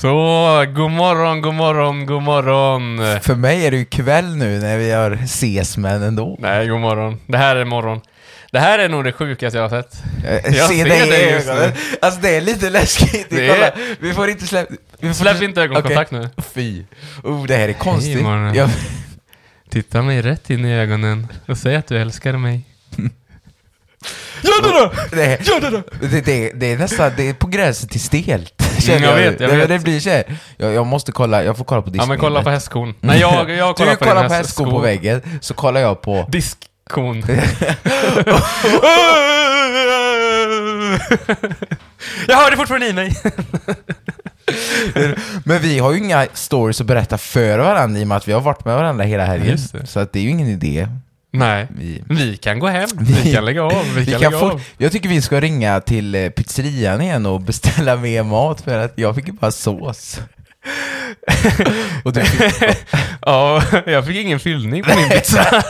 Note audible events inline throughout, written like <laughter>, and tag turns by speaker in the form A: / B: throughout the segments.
A: Så, god morgon, god morgon, god morgon.
B: För mig är det ju kväll nu när vi har ses men ändå.
A: Nej, god morgon. Det här är morgon. Det här är nog det sjukaste jag har sett.
B: Jag
A: Jag
B: ser
A: ser
B: dig
A: det just
B: ögonen. Alltså det är lite läskigt.
A: Det
B: Kolla,
A: är-
B: vi får inte släppa... Vi får
A: Släpp inte ögonkontakt nu.
B: Fy. Oh, det här är konstigt.
A: mannen.
B: Jag,
A: Titta mig rätt in i ögonen och säg att du älskar mig. <laughs>
B: Gör det <laughs> då! Det, är- det, det, det är nästan, det är på gränsen till stelt. <laughs> känner
A: Mm, jag vet, jag
B: det,
A: vet.
B: Det blir så här. Jag, jag måste kolla, jag får kolla på
A: Ja
B: diskon.
A: men kolla på hästskon. Nej jag, jag <laughs> kollar
B: du
A: på
B: kollar på hästskon på väggen, så kollar jag på... <laughs>
A: Diskkon. jag hörde fortfarande i mig.
B: Men vi har ju inga stories att berätta för varandra i och med att vi har varit med varandra hela helgen.
A: Det.
B: Så att det är ju ingen idé.
A: Nej.
B: Vi,
A: Vi kan gå hem. Vi kan lägga av. Vi,
B: vi
A: kan,
B: kan
A: lägga av.
B: jag tycker vi ska ringa till eh, pizzerian igen och beställa mer mat för att jag fick ju bara sås. <laughs> och du fick, <laughs>
A: Ja, jag fick ingen fyllning på min pizza. <laughs>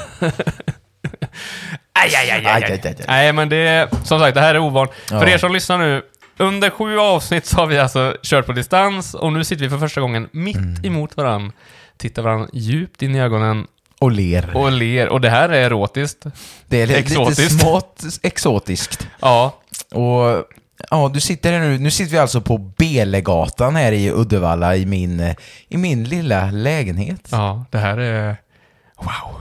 A: aj, aj, aj, aj,
B: Aj, aj,
A: aj. Nej, men det är, som sagt, det här är ovant.
B: Ja.
A: För er som lyssnar nu, under sju avsnitt så har vi alltså kört på distans och nu sitter vi för första gången mitt
B: Mm.
A: emot varandra, tittar varandra djupt in i ögonen
B: och ler.
A: och ler. Och det här är erotiskt.
B: det är li- lite
A: exotiskt.
B: smått exotiskt.
A: Ja,
B: Och ja, du sitter här nu. Nu sitter vi alltså på Belegatan här i Uddevalla i min, i min lilla lägenhet.
A: ja, det här är... Wow.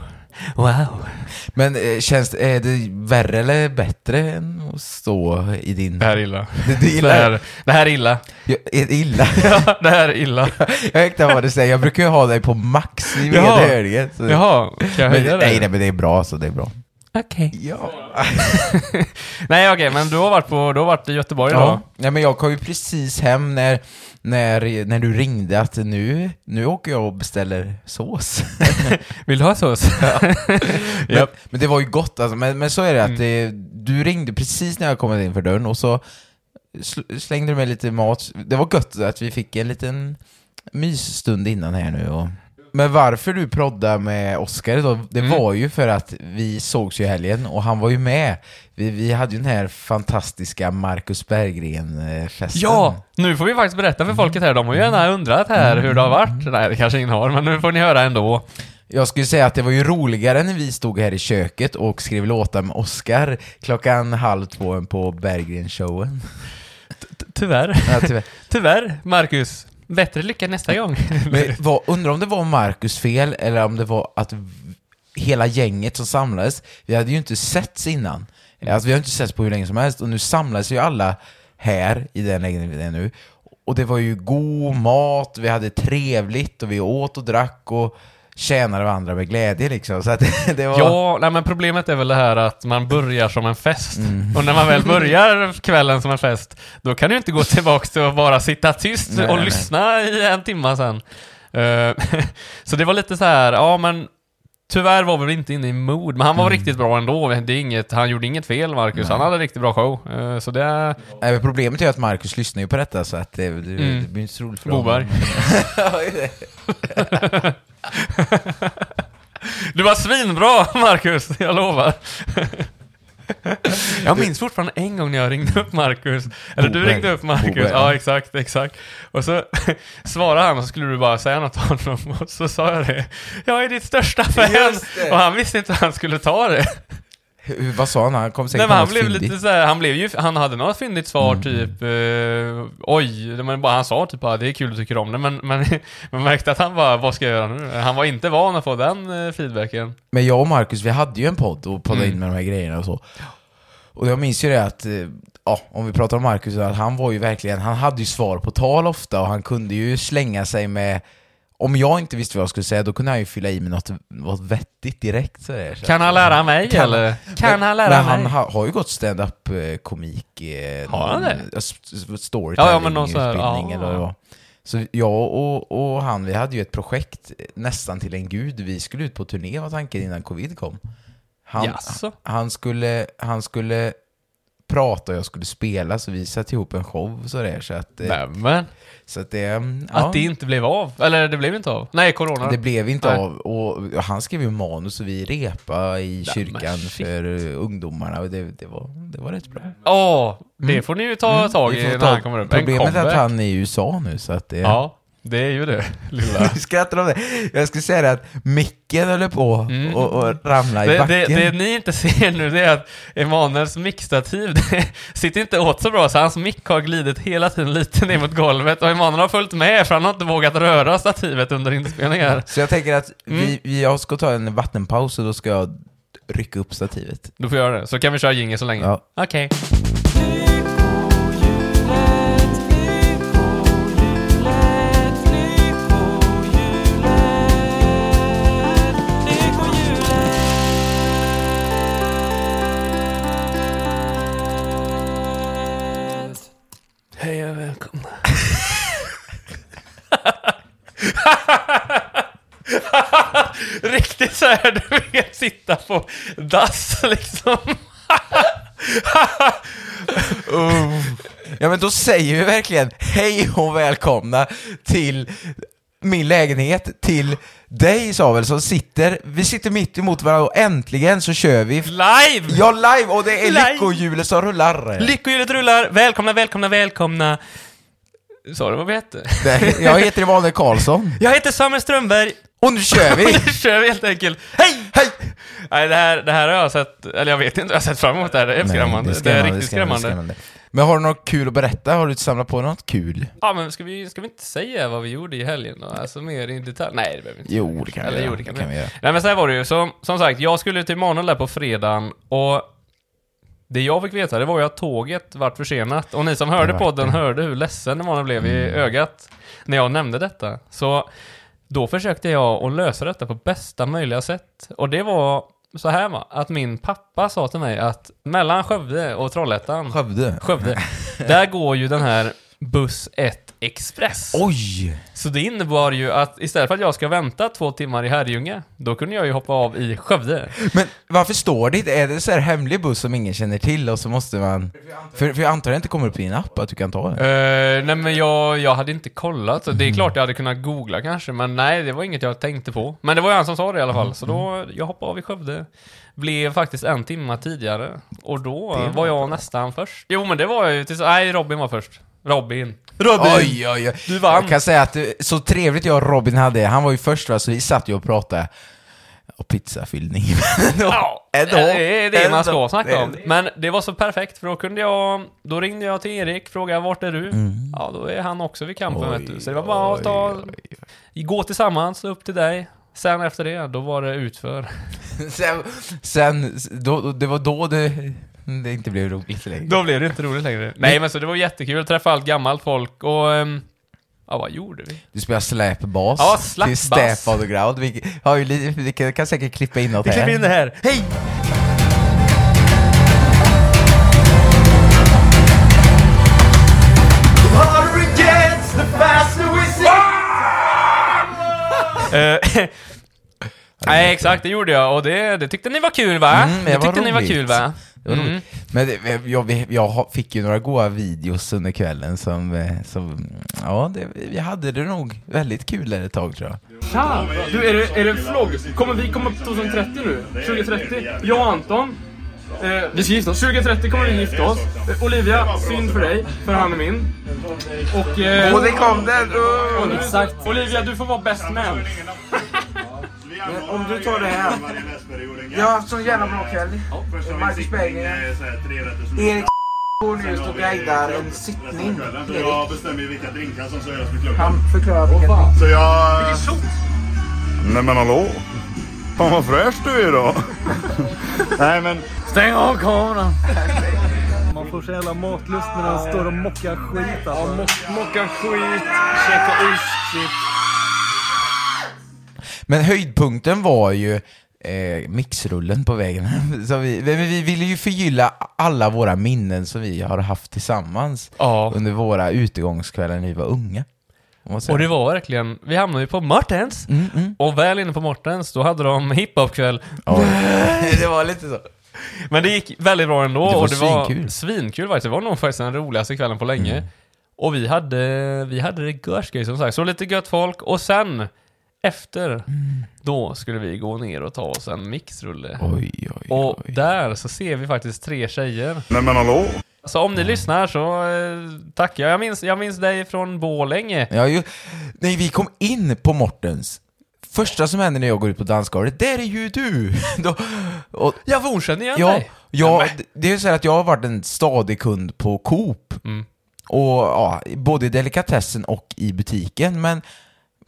A: Wow.
B: Men eh, känns är det värre eller bättre än att stå i din...
A: Det här är illa. <laughs>
B: Det, det är
A: Det
B: illa.
A: här, det här är illa.
B: Ja, är det illa? <laughs>
A: Ja, det här är illa.
B: jag vet inte vad du säger. Jag brukar ju ha dig på max i
A: Jaha.
B: vederhörningen. så-
A: Jaha, kan jag
B: Men,
A: höja det?
B: nej, nej, men det är bra så det är bra.
A: Okej.
B: Ja. <laughs>
A: Nej okej, men du har varit på, du har varit i Göteborg då?
B: ja. Nej, men jag kom ju precis hem när, när, när du ringde att nu, nu åker jag och beställer sås. <laughs>
A: Vill du ha sås? <laughs> <laughs>
B: Men,
A: Japp.
B: men det var ju gott alltså. Men, men så är det att
A: Mm.
B: det, du ringde precis när jag kom in för dörren och så sl- slängde du med lite mat. Det var gött att vi fick en liten mysstund innan här nu. Och... Men varför du proddade med Oscar då, det
A: Mm.
B: var ju för att vi sågs ju i helgen och han var ju med. Vi, vi hade ju den här fantastiska Marcus Berggren-festen.
A: Ja! Nu får vi faktiskt berätta för folket här, de har ju gärna undrat här hur det har varit. Nej, det kanske ingen har, men nu får ni höra ändå.
B: Jag skulle säga att det var ju roligare när vi stod här i köket och skrev låtar med Oscar klockan halv två på Berggren-showen.
A: Tyvärr.
B: Ja, tyvärr. <laughs>
A: Tyvärr, Marcus. Bättre lycka nästa gång. <laughs>
B: Men vad, undrar om det var Marcus fel eller om det var att hela gänget som samlades, vi hade ju inte setts innan. Alltså vi har inte setts på hur länge som helst och nu samlades ju alla här i den lägenheten vi är nu. Och det var ju god mat, vi hade trevligt och vi åt och drack och tjänade varandra med glädje liksom. Så att <laughs> det var...
A: Ja, nej men problemet är väl det här att man börjar som en fest.
B: Mm.
A: Och när man väl börjar kvällen som en fest, då kan du inte gå tillbaka till att bara sitta tyst
B: Nej,
A: och
B: nej,
A: lyssna i en timme sen. Eh, <laughs> så det var lite så här, ja men Tyvärr var vi inte inne i mood, men han var riktigt bra ändå. Det är inget, han gjorde inget fel, Marcus.
B: Mm. Nej.
A: Han hade riktigt bra show. Eh, så det...
B: Men problemet är att Marcus lyssnar ju på detta så att det, det,
A: Mm.
B: det blir inte så roligt för
A: Boberg.
B: honom. <laughs>
A: Du var svinbra, Marcus! Jag lovar. <laughs> Jag minns fortfarande en gång när jag ringde upp Marcus. Eller du ringde upp Marcus. Ja, exakt, exakt. Och så <laughs> svarade han och så skulle du bara säga något till honom. Och så sa jag det. Jag är ditt största fan! Och han visste inte hur han skulle ta det.
B: Vad sa han? Han kom säkert
A: Nej, men han blev
B: fyndigt.
A: lite så här, han blev ju, han hade något fyndigt svar
B: Mm.
A: typ, eh, oj, men bara, han sa typ bara, det är kul du tycker om det, men, men <laughs> man märkte att han bara, vad ska jag göra nu? Han var inte van att få den eh, feedbacken.
B: Men jag och Marcus, vi hade ju en podd och poddade
A: Mm.
B: in med de här grejerna och så. Och jag minns ju det att, eh, ja, om vi pratar om Marcus, att han var ju verkligen, han hade ju svar på tal ofta och han kunde ju slänga sig med om jag inte visste vad jag skulle säga, då kunde han ju fylla i med något, något vettigt direkt. Så
A: Kan
B: att-
A: han lära mig
B: Kan-
A: eller? Kan
B: men,
A: han lära
B: men
A: mig?
B: han ha, har ju gått stand-up eh, komik eh,
A: Har han det?
B: storytelling
A: Ja, ja, men någon sån här-
B: utbildning
A: ja.
B: eller vad. Så jag och, och han, vi hade ju ett projekt eh, nästan till en gud. Vi skulle ut på turné var tanken innan covid kom. Han, han, skulle, han skulle prata och jag skulle spela, så vi satte ihop en show och sådär. Så att, eh,
A: Nämen.
B: så att det... mm,
A: Att
B: ja.
A: det inte blev av. Eller det blev inte av. Nej, corona.
B: Det blev inte
A: Nej.
B: av, och han skrev ju manus och vi repa i
A: men
B: kyrkan
A: shit.
B: för ungdomarna och det, det, var, det var rätt bra.
A: Åh, det får ni ju ta tag
B: Vi
A: i när
B: ta-
A: han kommer upp.
B: Problemet är att han är i USA nu så att det...
A: Ja, det är ju det, <laughs> lilla.
B: Du skrattar om det. Jag skulle säga det att micken höll på
A: Mm.
B: och, och ramla i
A: Det,
B: backen.
A: det, det ni inte ser nu, det är att Emanuels mickstativ <laughs> sitter inte åt så bra, så hans mick har glidit hela tiden lite ner mot golvet och Emanuel har följt med för han har inte vågat röra stativet under inspelningar.
B: Så jag tänker att
A: Mm.
B: vi, vi, jag ska ta en vattenpaus och då ska jag rycka upp stativet.
A: Du får göra det, så kan vi köra jingel så länge.
B: Ja.
A: Okej. Hej välkomna. <laughs> Riktigt så här, du vet, sitta på dass liksom. <laughs>
B: Ja men då säger vi verkligen hej och välkomna till min lägenhet, till dig Samuel som sitter, vi sitter mitt emot varandra och äntligen så kör vi
A: Live!
B: Ja, live! Och det är lyckohjulet som rullar.
A: Lyckohjulet rullar, välkomna, välkomna, välkomna. Sa du vad vi hette?
B: Det- Jag heter Emanuel Karlsson.
A: Jag heter Samuel Strömberg.
B: Och nu kör vi! <laughs>
A: Nu kör vi helt enkelt. Hej!
B: Hej!
A: Nej, det här, det här har jag sett, eller jag vet inte, jag har sett fram emot det här. Det är skrämmande. Det är, riktigt skrämmande.
B: Men har du något kul att berätta? Har du samlat på något kul?
A: Ja, men ska vi, ska vi inte säga vad vi gjorde i helgen då? Alltså mer i detalj? Nej, det behöver vi inte.
B: Jo, det kan vi
A: Eller
B: göra.
A: jo, det kan vi
B: vi göra.
A: Nej men så här var det ju, som, som sagt, jag skulle till Emanuel där på fredagen och det jag fick veta det var ju att tåget vart försenat och ni som hörde
B: Det
A: podden
B: det.
A: hörde hur ledsen Emanuel blev i ögat när jag nämnde detta. Så då försökte jag att lösa detta på bästa möjliga sätt och det var så här va, att min pappa sa till mig att mellan Skövde och Trollhättan,
B: Skövde.
A: Skövde, där går ju den här buss 1 Express.
B: Oj!
A: Så det innebar ju att istället för att jag ska vänta två timmar i Herrljunga, då kunde jag ju hoppa av i Skövde.
B: Men varför står det inte? Är det så här hemlig buss som ingen känner till och så måste man... För, för jag antar att det inte kommer upp i en app att du kan ta den?
A: Uh, nej men jag, jag hade inte kollat, så det är klart jag hade kunnat googla kanske, men nej, det var inget jag tänkte på. Men det var ju han som sa det i alla fall, så då, jag hoppade av i Skövde. Blev faktiskt en timma tidigare, och då var jag nästan först. Jo men det var jag ju tills, nej Robin var först. Robin. Robin!
B: Oj, oj, oj.
A: Du vann.
B: Jag kan säga att så trevligt jag och Robin hade, han var ju först va, så vi satt ju och pratade och pizzafyllning. <laughs>
A: Ja,
B: Ändå.
A: det är det man ska snacka om. Men det var så perfekt, för då kunde jag... Då ringde jag till Erik, frågade vart är du? Ja, då är han också vid kampen vet du. Så det var bara att ta...
B: Mm. Oj, oj.
A: Gå tillsammans upp till dig. Sen efter det, då var det utför. <laughs>
B: Sen, sen då, då- det var då det, det inte blev roligt längre.
A: Då blev det inte roligt längre. Nej men så det var jättekul, träffa allt gammalt folk och... ehm, ja, vad gjorde vi?
B: Du spelar släpbas
A: Ja,
B: till
A: släpbas.
B: Step on the ground. Vi, har ju, lite- vi kan, kan säkert klippa in något
A: Vi
B: här.
A: klipper in det här. Hej! Eh, <laughs> Nej exakt, det gjorde jag och det, det tyckte ni var kul va?
B: Mm, det
A: det
B: var
A: tyckte ni var
B: roligt.
A: kul va?
B: Det var
A: Mm.
B: Men jag, jag fick ju några goda videos under kvällen som, eh, som ja, det, vi hade det nog väldigt kul där ett tag tror jag.
C: Tja! Du, är det, är det vlogg? Kommer vi komma upp 2030 nu? 2030? Jag och Anton. Eh, vi ska gifta oss. 2030 kommer vi gifta oss. Eh, Olivia, synd för dig, för han är min. Och... Eh,
B: det kom den!
C: Exakt. Olivia, du får vara best man. <laughs>
D: Om du tar det här. Jag har haft sån jävla bra kväll. Marcus Berggren. Erik går nu och guidar en sittning.
E: Jag bestämmer ju vilka drinkar som serveras vid klubben.
D: Han förklarar vilka.
E: Så jag... Nej men hallå? Fan vad fräsch du är idag. <laughs> Nej men...
C: Stäng av kameran! Man får så jävla matlust när han står och mockar skit alltså. Ja, mocka skit, käka ostchip.
B: Men höjdpunkten var ju eh, mixrullen på vägen. <laughs> Så vi, vi ville ju förgylla alla våra minnen som vi har haft tillsammans
A: Ja.
B: under våra utegångskvällar när vi var unga.
A: Och det var verkligen, vi hamnade ju på Martens.
B: Mm, mm.
A: Och väl inne på Martens, då hade de hiphopkväll.
B: Ja, <laughs> det var lite så.
A: Men det gick väldigt bra ändå
B: Det var
A: och det var
B: svinkul.
A: svinkul faktiskt. Det var nog faktiskt den roligaste kvällen på länge.
B: Mm.
A: Och vi hade, vi hade det görskoj som sagt. Så lite gött folk och sen efter,
B: Mm.
A: då skulle vi gå ner och ta oss en mixrulle.
B: Oj, oj,
A: Och
B: oj.
A: där så ser vi faktiskt tre tjejer.
E: Nej men hallå?
A: Så om ni lyssnar så eh, tackar jag. Jag minns, jag minns dig från Borlänge.
B: Ja, ju, när vi kom in på Mortens, första som händer när jag går ut på dansgolvet, där är ju du! <laughs> Då, och,
A: Ja, för hon känner igen
B: ja,
A: dig.
B: ja, det- det är ju så här att jag har varit en stadig kund på Coop.
A: Mm.
B: Och ja, både i delikatessen och i butiken, men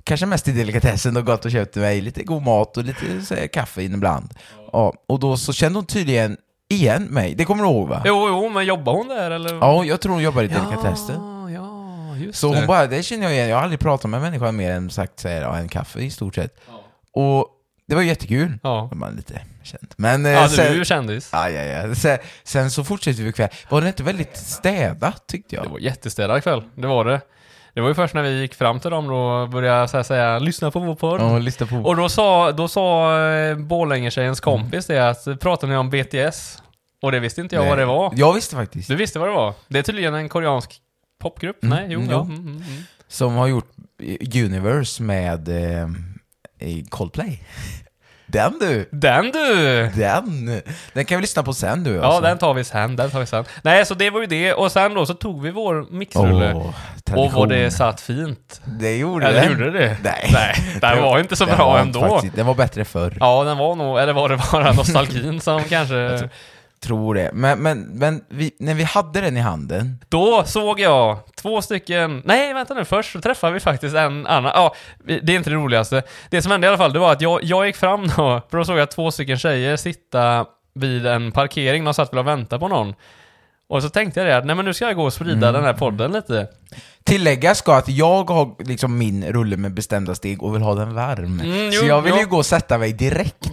B: kanske mest i delikatessen och gått och köpt mig lite god mat och lite så här, kaffe ibland. Ja, och då så kände hon tydligen igen mig, det kommer du ihåg va?
A: Jo, jo, men jobbar hon där eller?
B: Ja, jag tror hon jobbar i delikatessen.
A: Ja, ja, just
B: Så
A: det.
B: hon bara, det känner jag igen, jag har aldrig pratat med människan mer än sagt så här, ja, en kaffe i stort sett. Och det var jättekul.
A: Ja.
B: Var lite känt. Men eh,
A: Ja, du
B: sen,
A: är ju kändis.
B: ja, ja, ja. Sen, sen så fortsätter vi kväll. Var det inte väldigt städat tyckte jag?
A: Det var jättestädad kväll, det var det. Det var ju först när vi gick fram till dem då och började så här säga 'Lyssna på vår podd'
B: Ja, lyssna på.
A: Och då sa, då sa eh, Borlänge-tjejens kompis det att pratade ni om BTS? Och det visste inte jag
B: Nej.
A: vad det var.
B: Jag visste faktiskt.
A: Du visste vad det var? Det är tydligen en koreansk popgrupp?
B: Mm,
A: Nej, jo,
B: mm,
A: ja. Mm, mm, mm.
B: Som har gjort Universe med eh, Coldplay. Den du!
A: Den du!
B: Den! Den kan vi lyssna på sen du
A: Ja,
B: alltså.
A: den tar vi sen, den tar vi sen. Nej, så det var ju det, och sen då så tog vi vår mixrulle.
B: Åh,
A: och vad det satt fint.
B: Det gjorde
A: Eller
B: den.
A: gjorde det?
B: Nej.
A: Nej, den var inte så
B: Den
A: bra ändå.
B: faktiskt- Den var bättre förr.
A: Ja, den var nog, eller var det bara <laughs> nostalgin som kanske...
B: tror- det. Men, men, men vi, när vi hade den i handen,
A: Då såg jag två stycken, nej vänta nu, först så träffade vi faktiskt en annan, ja, det är inte det roligaste. Det som hände i alla fall, det var att jag, jag gick fram då, för då såg jag två stycken tjejer sitta vid en parkering, de satt väl och väntade på någon. Och så tänkte jag det, att, nej men nu ska jag gå och sprida den här podden lite.
B: Tilläggas ska att jag har liksom min rulle med bestämda steg och vill ha den varm.
A: Mm,
B: så
A: jo,
B: jag vill
A: ja.
B: ju gå och sätta mig direkt.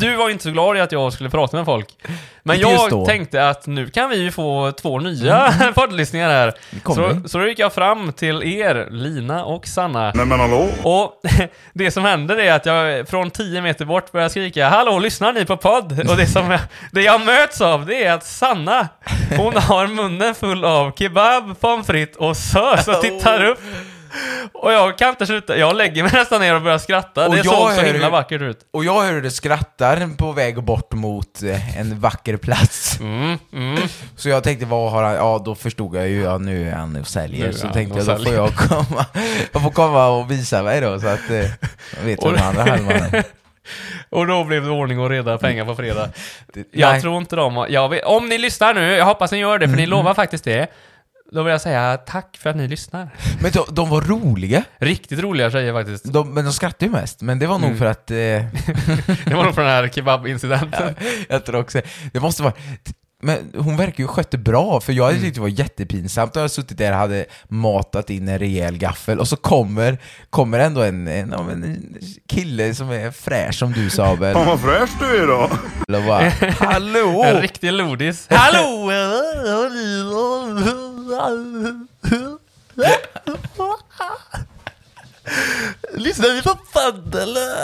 A: Du var inte så glad i att jag skulle prata med folk. Men
B: Inte just
A: jag
B: då. Mm.
A: tänkte att nu kan vi ju få två nya <laughs> poddlyssningar här.
B: kommer
A: Så,
B: vi.
A: så då gick jag fram till er, Lina och Sanna.
E: Nej men hallå?
A: Och <laughs> det som händer är att jag från 10 meter bort börjar skrika Hallå, lyssnar ni på podd? Och det som jag, det jag möts av det är att Sanna, hon <laughs> har munnen full av kebab, pommes frites och sös <laughs> och tittar upp. Och jag kan inte sluta, jag lägger mig nästan ner och börjar skratta.
B: Och
A: det
B: jag
A: såg så
B: hör
A: himla vackert ut.
B: Och jag hör hur det skrattar på väg bort mot eh, en vacker plats.
A: Mm, mm.
B: Så jag tänkte, vad har han? Ja, då förstod jag ju, ja nu är han och säljer.
A: Nu
B: Så tänkte jag, då får jag komma, jag får komma och visa mig då, så att eh, jag vet vem den andra halvan är. <laughs>
A: Och då blev det ordning och reda, pengar på fredag. Jag
B: nej.
A: tror inte de har- vet, Om ni lyssnar nu, jag hoppas ni gör det, för ni lovar faktiskt det. Då vill jag säga tack för att ni lyssnar.
B: Men de, de var roliga,
A: Riktigt roliga tjejer faktiskt.
B: de, men de skrattade ju mest. Men det var nog
A: Mm.
B: för att, eh, <laughs>
A: Det var nog från den här kebabincidenten. <laughs>
B: jag tror också, det måste vara men hon verkar ju skötte bra, för jag hade
A: Mm.
B: tyckt det var jättepinsamt att jag suttit där och hade matat in en rejäl gaffel och så kommer, kommer ändå en, en, ja, men en kille som är fräsch som du Sabel
E: Fan vad fräsch du är idag!
B: och bara Hallå!
A: En riktig lodis. Hallå! <laughs> Lyssnar vi på podd eller?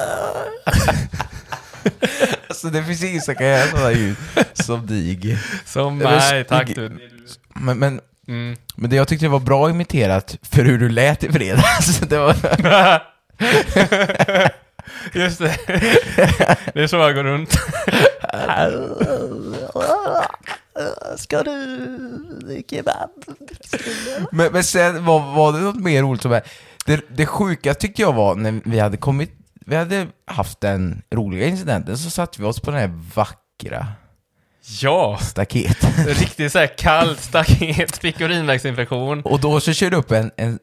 B: Alltså det finns ingen som kan göra sådana ljud som dig.
A: Som mig, tack du.
B: Men, men,
A: Mm.
B: men det jag tyckte var bra imiterat för hur du lät i fredags, <laughs> det var... <laughs>
A: Just det. Det är så jag går runt. <laughs> Ska du kebab?
B: Men, men sen var, var det något mer roligt som är, det, det sjuka tyckte jag var när vi hade kommit, vi hade haft den roliga incidenten, så satte vi oss på den här vackra
A: Ja,
B: staketet. <laughs>
A: riktigt såhär kallt staket, fick urinvägsinfektion.
B: Och då så körde upp en, en,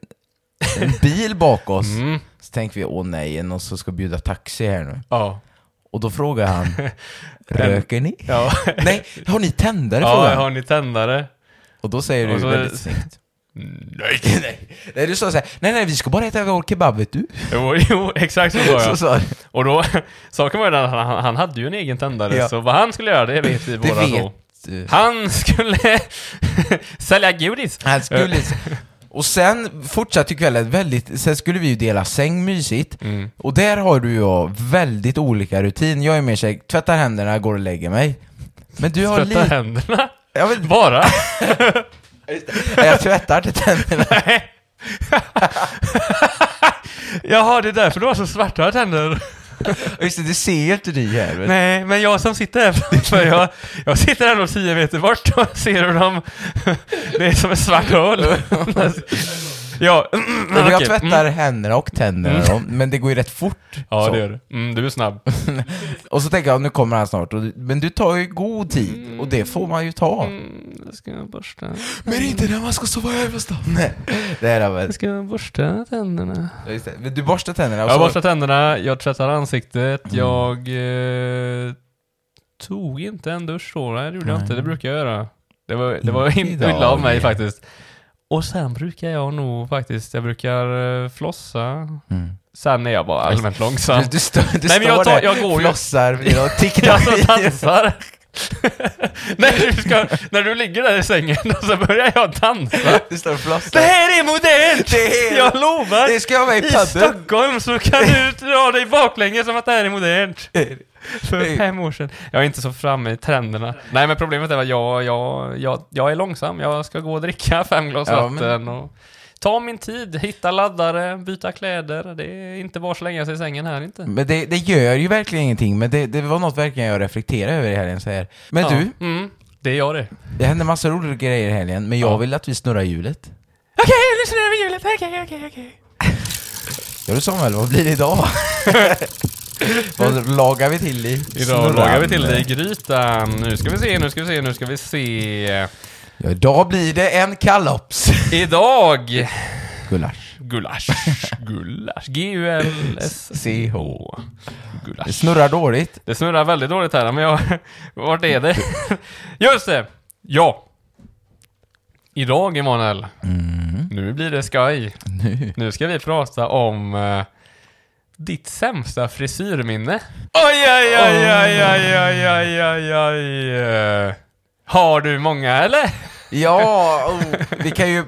B: en bil bak oss, <laughs>
A: Mm.
B: så tänkte vi åh nej, någon som ska bjuda taxi här nu.
A: Ja.
B: Och då frågade han, <laughs> röker ni?
A: Ja, <laughs>
B: Nej, har ni tändare?
A: ja har ni tändare?
B: Och då säger du
A: så-
B: väldigt snyggt. <laughs>
A: Nej.
B: nej. nej, du sa såhär, nej nej vi ska bara äta vår kebab vet du. <laughs>
A: Jo, jo, exakt så sa
B: Så
A: jag.
B: sa du.
A: Och då, saken var ju den att han, han hade ju en egen tändare,
B: Ja.
A: så vad han skulle göra, det vet vi båda
B: vet du.
A: Han skulle sälja godis.
B: Han skulle... Och sen fortsatte kvällen väldigt, sen skulle vi ju dela säng mysigt.
A: Mm.
B: Och där har du jag väldigt olika rutin. Jag är mer såhär, tvättar händerna, går och lägger mig. Men du har
A: Tvätta
B: lite...
A: händerna?
B: Jag, vet,
A: Bara? <laughs>
B: jag tvättar inte tänderna. <laughs>
A: Nej. <laughs> Jaha, det är därför du har så svarta tänder.
B: Just det, du ser ju inte du här.
A: Nej, men jag som sitter här framför, jag, jag sitter här nog 10 meter bort och ser hur de... Det är som ett svart hål. <laughs> Ja,
B: Men jag
A: okej.
B: tvättar
A: Mm.
B: händerna och tänderna då, men det går ju rätt fort.
A: Ja,
B: så.
A: det gör du. Mm, du är snabb. <laughs>
B: Och så tänker jag, nu kommer han snart. Och, men du tar ju god tid, och det får man ju ta.
A: Mm, jag ska borsta.
B: Men inte när man ska sova över stan. <laughs> Nej, det är det väl.
A: Jag ska borsta tänderna.
B: Ja, just det. Men Du borstar tänderna och
A: Jag
B: så...
A: borstar tänderna, jag tvättar ansiktet, jag eh, tog inte en dusch då. Nej, det gjorde jag inte. Det brukar jag göra. Det var, det var illa av mig faktiskt. Och sen brukar jag nog faktiskt, jag brukar eh, flossa.
B: Mm.
A: Sen är jag bara allmänt långsam.
B: Du, du, stå, du
A: Nej, men jag tar- jag går
B: flossar, och <laughs>
A: Jag som dansar. <laughs> när, du ska, när du ligger där i sängen och <laughs> så börjar jag dansa. <laughs>
B: Står
A: Det
B: flossar.
A: här är modernt!
B: Det är-
A: Jag lovar!
B: Det ska jag vara i
A: I. Stockholm så kan du dra dig baklänges som att det här är modernt. För fem år sedan. Jag är inte så framme i trenderna. Nej men problemet är att jag, jag, jag, jag är långsam. Jag ska gå och dricka fem glas
B: Ja, men-
A: vatten och ta min tid, hitta laddare, byta kläder. Det är inte bara slänga sig i sängen här inte.
B: Men det, det gör ju verkligen ingenting, men det, det var något verkligen jag reflekterade över i helgen så här. Men
A: Ja.
B: du,
A: Mm, det gör det.
B: det hände massa roliga grejer i helgen, men jag
A: Ja.
B: vill att vi snurrar hjulet.
A: Okej, nu snurrar vi hjulet. Okej, okej, okej. <laughs>
B: Ja du Samuel, vad blir det idag? <laughs> vad lagar vi till i
A: Idag
B: snurran?
A: lagar vi till det i grytan. Nu ska vi se, nu ska vi se, nu ska vi se.
B: Ja, idag blir det en kalops.
A: Idag!
B: Gulasch.
A: Gulasch. Gulasch. G-U-L-S-C-H.
B: Det
A: Gulasch.
B: snurrar dåligt.
A: Det snurrar väldigt dåligt här, men jag... Vart är det? Just det! Ja! Idag, Emanuel. Nu blir det skoj.
B: Nu.
A: Nu ska vi prata om eh, ditt sämsta frisyrminne. Oj, oj, oj, oj, oj, oj, oj, oj, oj. Har du många, eller?
B: Ja, <laughs> oh, vi kan ju...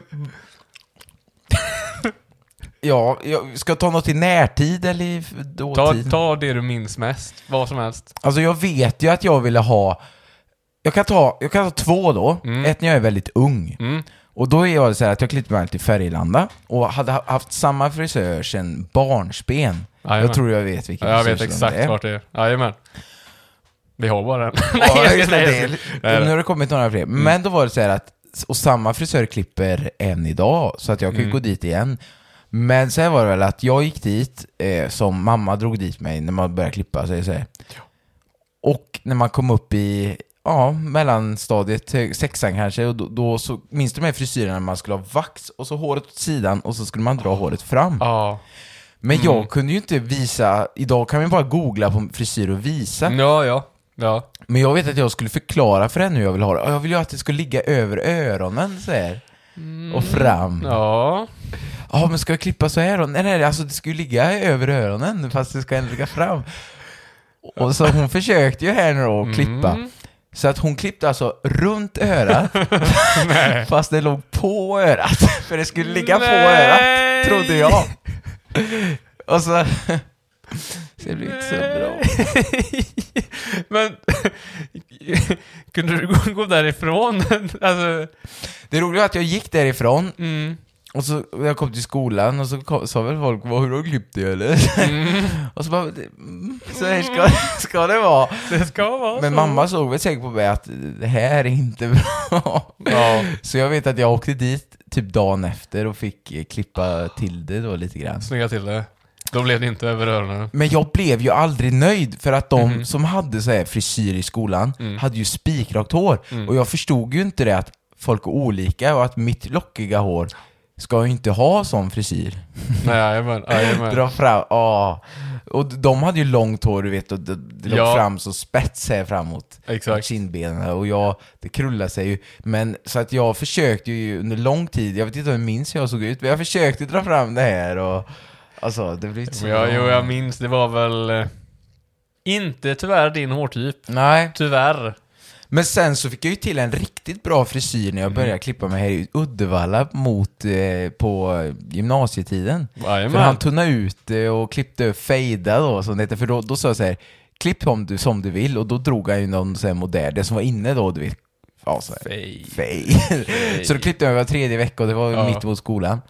B: Ja, jag ska jag ta något i närtid eller i
A: Ta,
B: dåtid?
A: ta det du minns mest. Vad som helst.
B: Alltså jag vet ju att jag ville ha... Jag kan ta, jag kan ta två då.
A: Mm.
B: Ett när jag är väldigt ung.
A: Mm.
B: Och då är jag så här att jag klippte mig till Färgelanda och hade ha- haft samma frisör sedan barnsben.
A: Jajamän.
B: Jag tror jag vet vilken
A: Ja, jag vet exakt
B: det är.
A: vart det är. Jajamän. Vi har bara en. <laughs>
B: Ja, just det, det Nu har det kommit några fler. Men då var det så här att, och samma frisör klipper än idag, så att jag kan
A: Mm.
B: gå dit igen. Men sen var det väl att jag gick dit, eh, som mamma drog dit mig när man började klippa sig. Så här. Och när man kom upp i, ja, mellanstadiet, hög- sexan kanske, och då, då så, minns du de här frisyrerna när man skulle ha vax och så håret åt sidan och så skulle man dra håret fram.
A: Ja.
B: Men
A: Mm.
B: jag kunde ju inte visa, idag kan man bara googla på frisyr och visa.
A: Ja, ja. Ja.
B: Men jag vet att jag skulle förklara för henne hur jag vill ha det. Jag vill ju att det ska ligga över öronen så här. Och fram. Ja.
A: Ja.
B: men ska jag klippa så här då? Nej, nej, alltså det ska ju ligga över öronen fast det ska ändå ligga fram. Och så hon försökte ju här nu då att klippa.
A: Mm.
B: Så att hon klippte alltså runt örat, <laughs> fast det låg på örat. <laughs> För det skulle ligga på
A: Nej.
B: örat, trodde jag. Och så... Så det blir inte så bra.
A: Men, <laughs> kunde du gå, därifrån? <laughs> alltså,
B: Det roliga var att jag gick därifrån
A: mm,
B: Och så jag kom till skolan och så kom, sa väl folk vad hur har du klippt dig eller?
A: mm, <laughs>
B: och så bara, mm, så här ska, ska det vara.
A: det ska vara
B: Men
A: så.
B: mamma såg väl säkert på mig att det här är inte bra.
A: Ja,
B: Så jag vet att jag åkte dit typ dagen efter och fick eh, klippa till det då lite grann.
A: snygga till det. Då blev det inte över öronen.
B: Men jag blev ju aldrig nöjd för att de
A: Mhm.
B: som hade så här frisyr i skolan
A: Mm.
B: hade ju spikrakt hår.
A: Mm.
B: Och jag förstod ju inte det att folk är olika och att mitt lockiga hår ska ju inte ha sån frisyr. <laughs>
A: Nej, jajamän, jajamän.
B: Dra fram, ja. Och de hade ju långt hår du vet och det, det låg
A: Ja.
B: fram så spets här framåt.
A: Exakt.
B: kindbenen och jag, det krullade sig ju. Men så att jag försökte ju under lång tid, jag vet inte hur jag minns hur jag såg ut, men jag försökte dra fram det här och alltså det blev inte så
A: Ja, jo, jag minns, det var väl eh, inte tyvärr din hårtyp.
B: Nej,
A: Tyvärr.
B: men sen så fick jag ju till en riktigt bra frisyr när jag började klippa mig här i Uddevalla mot, eh, på gymnasietiden. För han
A: Jajamän.
B: tunnade ut det och klippte fejdade då, som det heter. För då, då sa jag så här, klipp om du, som du vill och då drog han ju någon sån här modell, det som var inne då, du vet. Ja, så här.
A: Fej.
B: Fej. <laughs> så då klippte jag var tredje vecka och det var
A: Ja.
B: mitt emot skolan.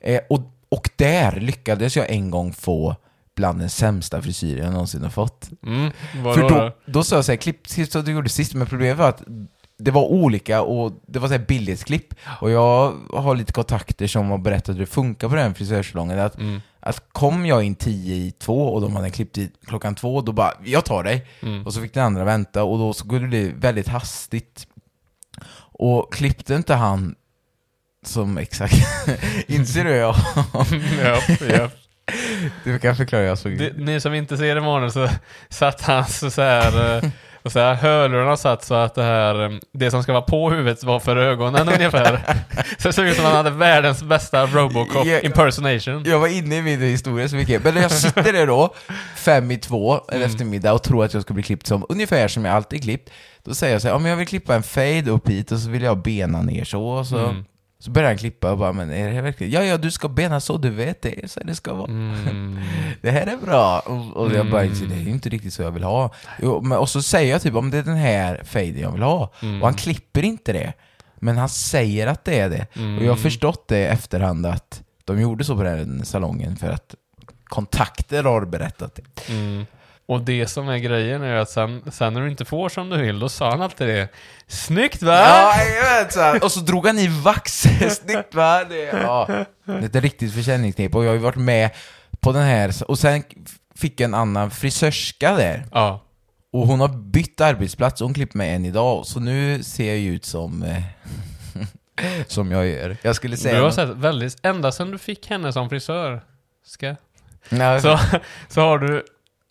B: Eh, och, och där lyckades jag en gång få bland den sämsta frisyren jag någonsin har fått.
A: Mm,
B: För
A: då?
B: då, då sa jag såhär, klipp som du gjorde sist, men problemet var att det var olika och det var såhär billighetsklipp. Och jag har lite kontakter som har berättat hur det funkar på den frisörsalongen. Att,
A: Mm.
B: att kom jag in tio i två och de hade klippt i klockan två, då bara, jag tar dig.
A: Mm.
B: Och så fick den andra vänta och då skulle det bli väldigt hastigt. Och klippte inte han som exakt, <laughs> inser du jag?
A: japp, japp.
B: Du kan förklara jag såg
A: Det,
B: ut.
A: ni som inte ser Emanuel så satt han så, här, eh, och så här hörlurarna satt så att det här, eh, det som ska vara på huvudet var för ögonen ungefär. <laughs> Så det såg ut som han hade världens bästa Robocop
B: Ja.
A: impersonation.
B: Jag var inne i min historia så mycket, men jag sitter där då, fem i två, en
A: Mm.
B: eftermiddag och tror att jag ska bli klippt som, ungefär som jag alltid klippt, då säger jag så här, om jag vill klippa en fade upp hit och så vill jag bena ner så, och så,
A: Mm.
B: Så börjar han klippa och bara, men är det verkligen, ja ja du ska bena så, du vet det, så det ska vara.
A: Mm. <laughs>
B: Det här är bra. Och, och jag bara,
A: Mm.
B: det är ju inte riktigt så jag vill ha. Och så säger jag typ, om det är den här faden jag vill ha.
A: Mm.
B: Och han klipper inte det. Men han säger att det är det. Och jag har förstått det i efterhand att de gjorde så på den salongen för att kontakter har berättat det.
A: Och det som är grejen är att sen, sen när du inte får som du vill, då sa han alltid det. Snyggt va?
B: Ja, jag vet, så här. Och så drog han i vax. <laughs> Snyggt va? Det, ja. det är ett riktigt försäljningsknep och jag har ju varit med på den här. Och sen fick jag en annan frisörska där.
A: Ja.
B: Och hon har bytt arbetsplats, hon klipper mig än idag, så nu ser jag ju ut som... Eh, <laughs> som jag gör. Jag skulle säga...
A: Du har sett väldigt, ända sedan du fick henne som frisör, ska,
B: Nej,
A: så, så har du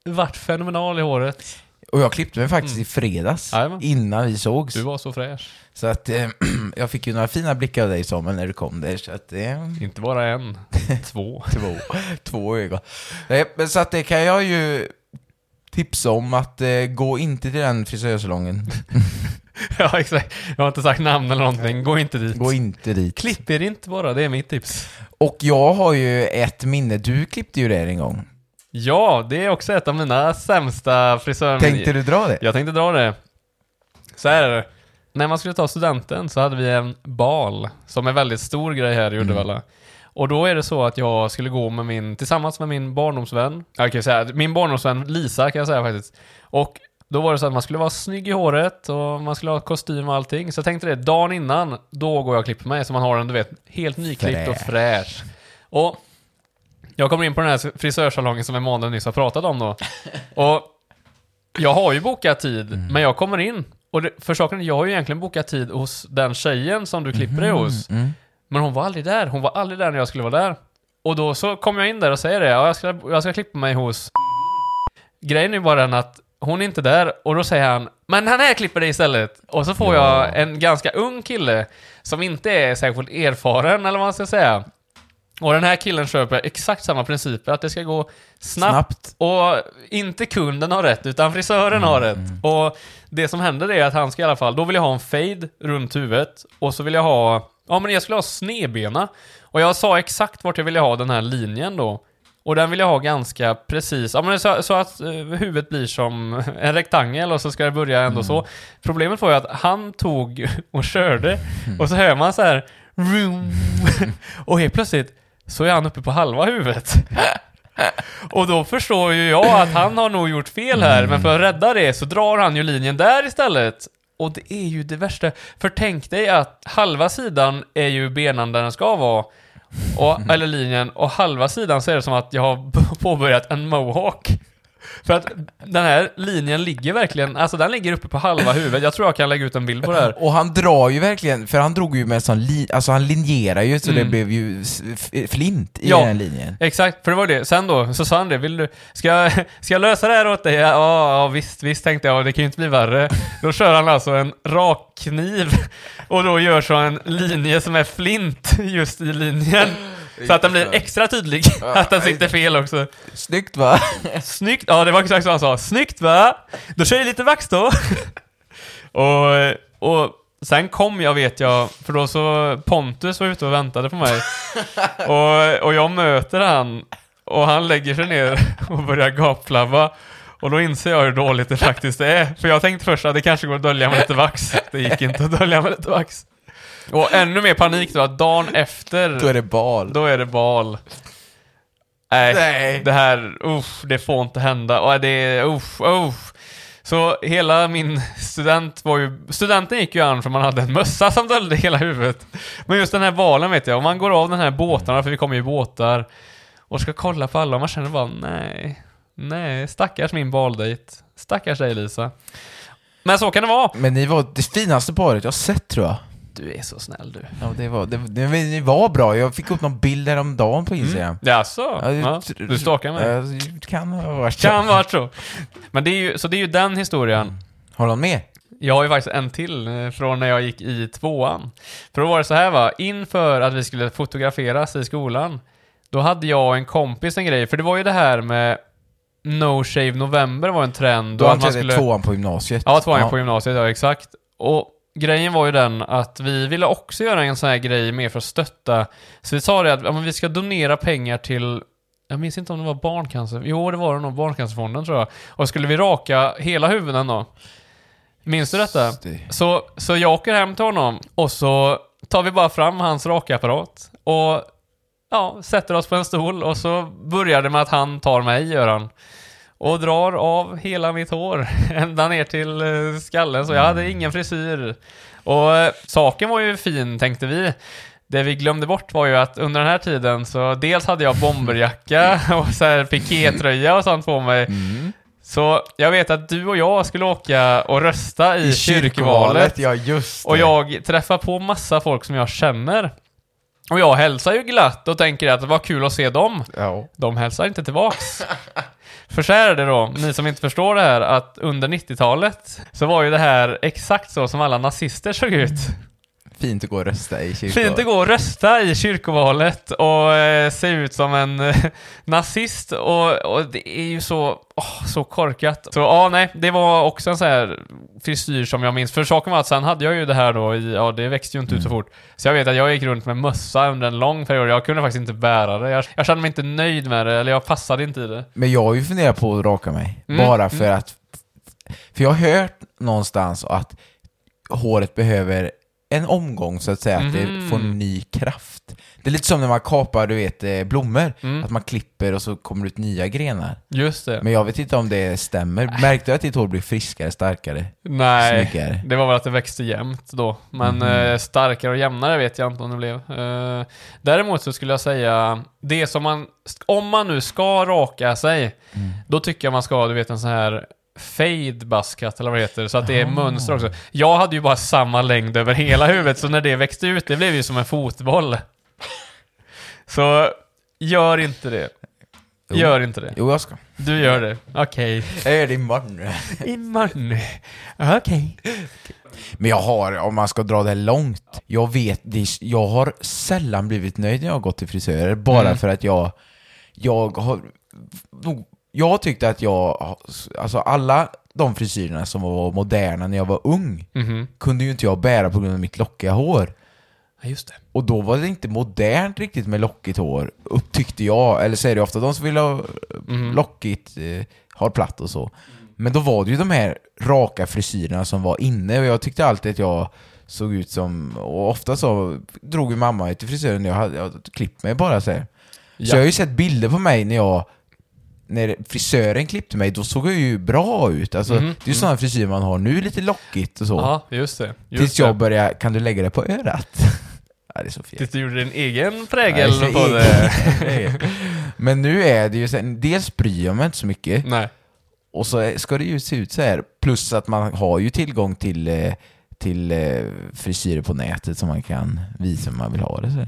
A: varit fenomenal i håret.
B: Och jag klippte mig faktiskt i fredags,
A: Jajamän.
B: innan vi sågs.
A: Du var så fräsch.
B: Så att eh, <clears throat> jag fick ju några fina blickar av dig Samuel när du kom där, så att eh,
A: Inte bara en, <laughs> två.
B: två, två ögon. Nej, men Så att det kan jag ju tipsa om att eh, gå inte till den frisörsalongen. <laughs>
A: Ja, exakt. Jag har inte sagt namn eller någonting. Gå inte dit.
B: Gå inte dit.
A: Klipp er inte bara, det är mitt tips.
B: Och jag har ju ett minne, du klippte ju där en gång.
A: Ja, det är också ett av mina sämsta frisör...
B: Tänkte du dra det?
A: Jag tänkte dra det. Så här är det. När man skulle ta studenten så hade vi en bal, som är väldigt stor grej här i Uddevalla. Och då är det så att jag skulle gå med min, tillsammans med min barndomsvän, jag kan säga, min barndomsvän Lisa kan jag säga faktiskt. Och då var det så att man skulle vara snygg i håret och man skulle ha kostym och allting. Så jag tänkte det, dagen innan, då går jag och klipper mig så man har den, du vet, helt nyklippt och fräsch. Och jag kommer in på den här frisörsalongen som Emanuel nyss har pratat om då. Och jag har ju bokat tid,
B: Mm.
A: men jag kommer in. Och det, för saken jag har ju egentligen bokat tid hos den tjejen som du klipper dig hos.
B: Mm.
A: Men hon var aldrig där. Hon var aldrig där när jag skulle vara där. Och då så kom jag in där och säger det. Ja, jag ska, jag ska klippa mig hos... Grejen är ju bara den att hon är inte där och då säger han Men han här klipper dig istället. Och så får
B: Ja.
A: jag en ganska ung kille som inte är särskilt erfaren eller vad man ska säga. Och den här killen köper exakt samma principer, att det ska gå snabbt,
B: Snabbt.
A: och inte kunden har rätt, utan frisören har rätt. Och det som händer är att han ska i alla fall, då vill jag ha en fade runt huvudet, och så vill jag ha, ja men jag skulle ha snedbena. Och jag sa exakt vart jag ville ha den här linjen då. Och den vill jag ha ganska precis, ja men så, så att eh, huvudet blir som <laughs> en rektangel och så ska det börja ändå så. Problemet var ju att han tog <laughs> och körde, och så hör man så här vroom, <laughs> och helt plötsligt så är han uppe på halva huvudet. <laughs> Och då förstår ju jag att han har nog gjort fel här, men för att rädda det så drar han ju linjen där istället. Och det är ju det värsta. För tänk dig att halva sidan är ju benan där den ska vara. Och, eller linjen, och halva sidan så är det som att jag har <laughs> påbörjat en mohawk. För att den här linjen ligger verkligen, alltså den ligger uppe på halva huvudet. Jag tror jag kan lägga ut en bild på det här.
B: Och han drar ju verkligen, för han drog ju med sån li, alltså han linjerar ju så det blev ju flint i
A: Ja.
B: den linjen.
A: Exakt, för det var det. Sen då, så sa han det, vill du, ska <laughs> ska jag lösa det här åt dig? Ja, ja visst, visst tänkte jag, det kan ju inte bli värre. Då kör han alltså en rak kniv och då gör så en linje som är flint just i linjen. Så att den blir extra tydlig, <laughs> att den sitter fel också.
B: Snyggt va? <laughs>
A: Snyggt, ja det var exakt så han sa. Snyggt va? Då kör jag lite vax då. <laughs> och, och sen kom jag vet jag, för då så Pontus var ute och väntade på mig. och, och jag möter han och han lägger sig ner och börjar gapflabba. Och då inser jag hur dåligt det faktiskt är. För jag tänkte först att det kanske går att dölja med lite vax. Det gick inte att dölja med lite vax. Och ännu mer panik då, att dagen efter,
B: Då är det bal.
A: då är det bal. Nej,
B: Nej.
A: det här, uff, det får inte hända. Och det är, uff, uff. Så hela min student var ju, studenten gick ju an för man hade en mössa som döljde hela huvudet. Men just den här balen vet jag, om man går av den här båtarna, för vi kommer ju i båtar, och ska kolla på alla och man känner bara nej, nej, stackars min baldejt. Stackars dig Lisa. Men så kan det vara.
B: Men ni var det finaste paret jag sett tror jag.
A: Du är så snäll du.
B: Ja, det var, det, det, ni var bra. Jag fick upp någon bild häromdagen på Instagram.
A: Jaså?
B: Ja, det-
A: Ja, du stalkar mig.
B: Ja, det kan ha varit så.
A: Kan vara så. Men det är ju, så det är ju den historien.
B: Har någon med?
A: Jag har ju faktiskt en till eh, från när jag gick i tvåan. För då var det så här va, inför att vi skulle fotograferas i skolan, då hade jag och en kompis en grej, för det var ju det här med No Shave November var en trend.
B: Då antar
A: man
B: jag det är tvåan på gymnasiet.
A: Ja, tvåan på gymnasiet, ja exakt. Och grejen var ju den att vi ville också göra en sån här grej mer för att stötta. Så vi sa det att ja, vi ska donera pengar till jag minns inte om det var Barncancer. Jo, det var det nog. Barncancerfonden tror jag. Och skulle vi raka hela huvuden då? Minns du detta? Så, så jag åker hem till honom och så tar vi bara fram hans rakapparat och ja, sätter oss på en stol och så börjar det med att han tar mig, gör han. Och drar av hela mitt hår <laughs> ända ner till eh, skallen, så jag hade ingen frisyr. Och eh, saken var ju fin, tänkte vi. Det vi glömde bort var ju att under den här tiden så dels hade jag bomberjacka <laughs> och så här pikétröja och sånt på mig. Så jag vet att du och jag skulle åka och rösta i,
B: I
A: kyrkvalet.
B: ja just det.
A: Och jag träffar på massa folk som jag känner. Och jag hälsar ju glatt och tänker att det var kul att se dem.
B: Ja.
A: De hälsar inte tillbaks. För så är det då, ni som inte förstår det här, att under 90-talet så var ju det här exakt så som alla nazister såg ut.
B: Fint att gå och rösta i kyrkan.
A: Fint att gå och rösta i kyrkovalet och eh, se ut som en eh, <laughs> nazist och, och det är ju så, åh, så korkat. Så ja, nej, det var också en sån här frisyr som jag minns. För saken var att sen hade jag ju det här då i, ja det växte ju inte ut så fort. Så jag vet att jag gick runt med mössa under en lång period. Jag kunde faktiskt inte bära det. Jag, jag kände mig inte nöjd med det, eller jag passade inte i det.
B: Men jag har ju funderat på att raka mig.
A: Mm,
B: Bara för att... För jag har hört någonstans att håret behöver en omgång så att säga, att det får ny kraft. Det är lite som när man kapar, du vet, eh, blommor.
A: Mm.
B: Att man klipper och så kommer det ut nya grenar.
A: Just det.
B: Men jag vet inte om det stämmer. Märkte du att ditt hår blir friskare, starkare,
A: Nej,
B: snyggare?
A: det var väl att det växte jämnt då. Men
B: Mhm.
A: eh, starkare och jämnare vet jag inte om det blev. Eh, däremot så skulle jag säga, det som man, om man nu ska raka sig,
B: Mm.
A: då tycker jag man ska ha, du vet en sån här fade buzzcut eller vad det heter, så att det är mönster också. Jag hade ju bara samma längd över hela huvudet, så när det växte ut, det blev ju som en fotboll. Så, gör inte det.
B: Jo.
A: Gör inte det.
B: Jo, jag ska.
A: Du gör det. Okej.
B: Jag gör det imorgon. <laughs>
A: Imorgon. Okej.
B: Men jag har, om man ska dra det långt, jag vet, det, jag har sällan blivit nöjd när jag har gått till frisörer, bara
A: Mm.
B: för att jag, jag har, nog- jag tyckte att jag, alltså alla de frisyrerna som var moderna när jag var ung,
A: Mhm.
B: kunde ju inte jag bära på grund av mitt lockiga hår.
A: Ja, just det.
B: Och då var det inte modernt riktigt med lockigt hår, upptyckte jag, eller så är det ofta de som vill ha
A: Mhm.
B: lockigt, eh, har platt och så. Men då var det ju de här raka frisyrerna som var inne och jag tyckte alltid att jag såg ut som, och ofta så drog ju mamma till frisören jag hade jag klippt mig bara så här. Så
A: Ja.
B: jag har ju sett bilder på mig när jag när frisören klippte mig, då såg jag ju bra ut. Alltså,
A: Mhm,
B: Det är ju sådana frisyrer man har nu, lite lockigt och så.
A: Ja, just det. Just
B: Tills jag började, kan du lägga det på örat? <laughs> ja, det är så fel.
A: Tills du gjorde din egen
B: Ja,
A: prägel
B: så
A: på det. <laughs>
B: Men nu är det ju så här, dels bryr jag mig inte så mycket,
A: Nej.
B: och så ska det ju se ut så här. Plus att man har ju tillgång till, eh, till eh, frisyrer på nätet som man kan visa om man vill ha det. Så.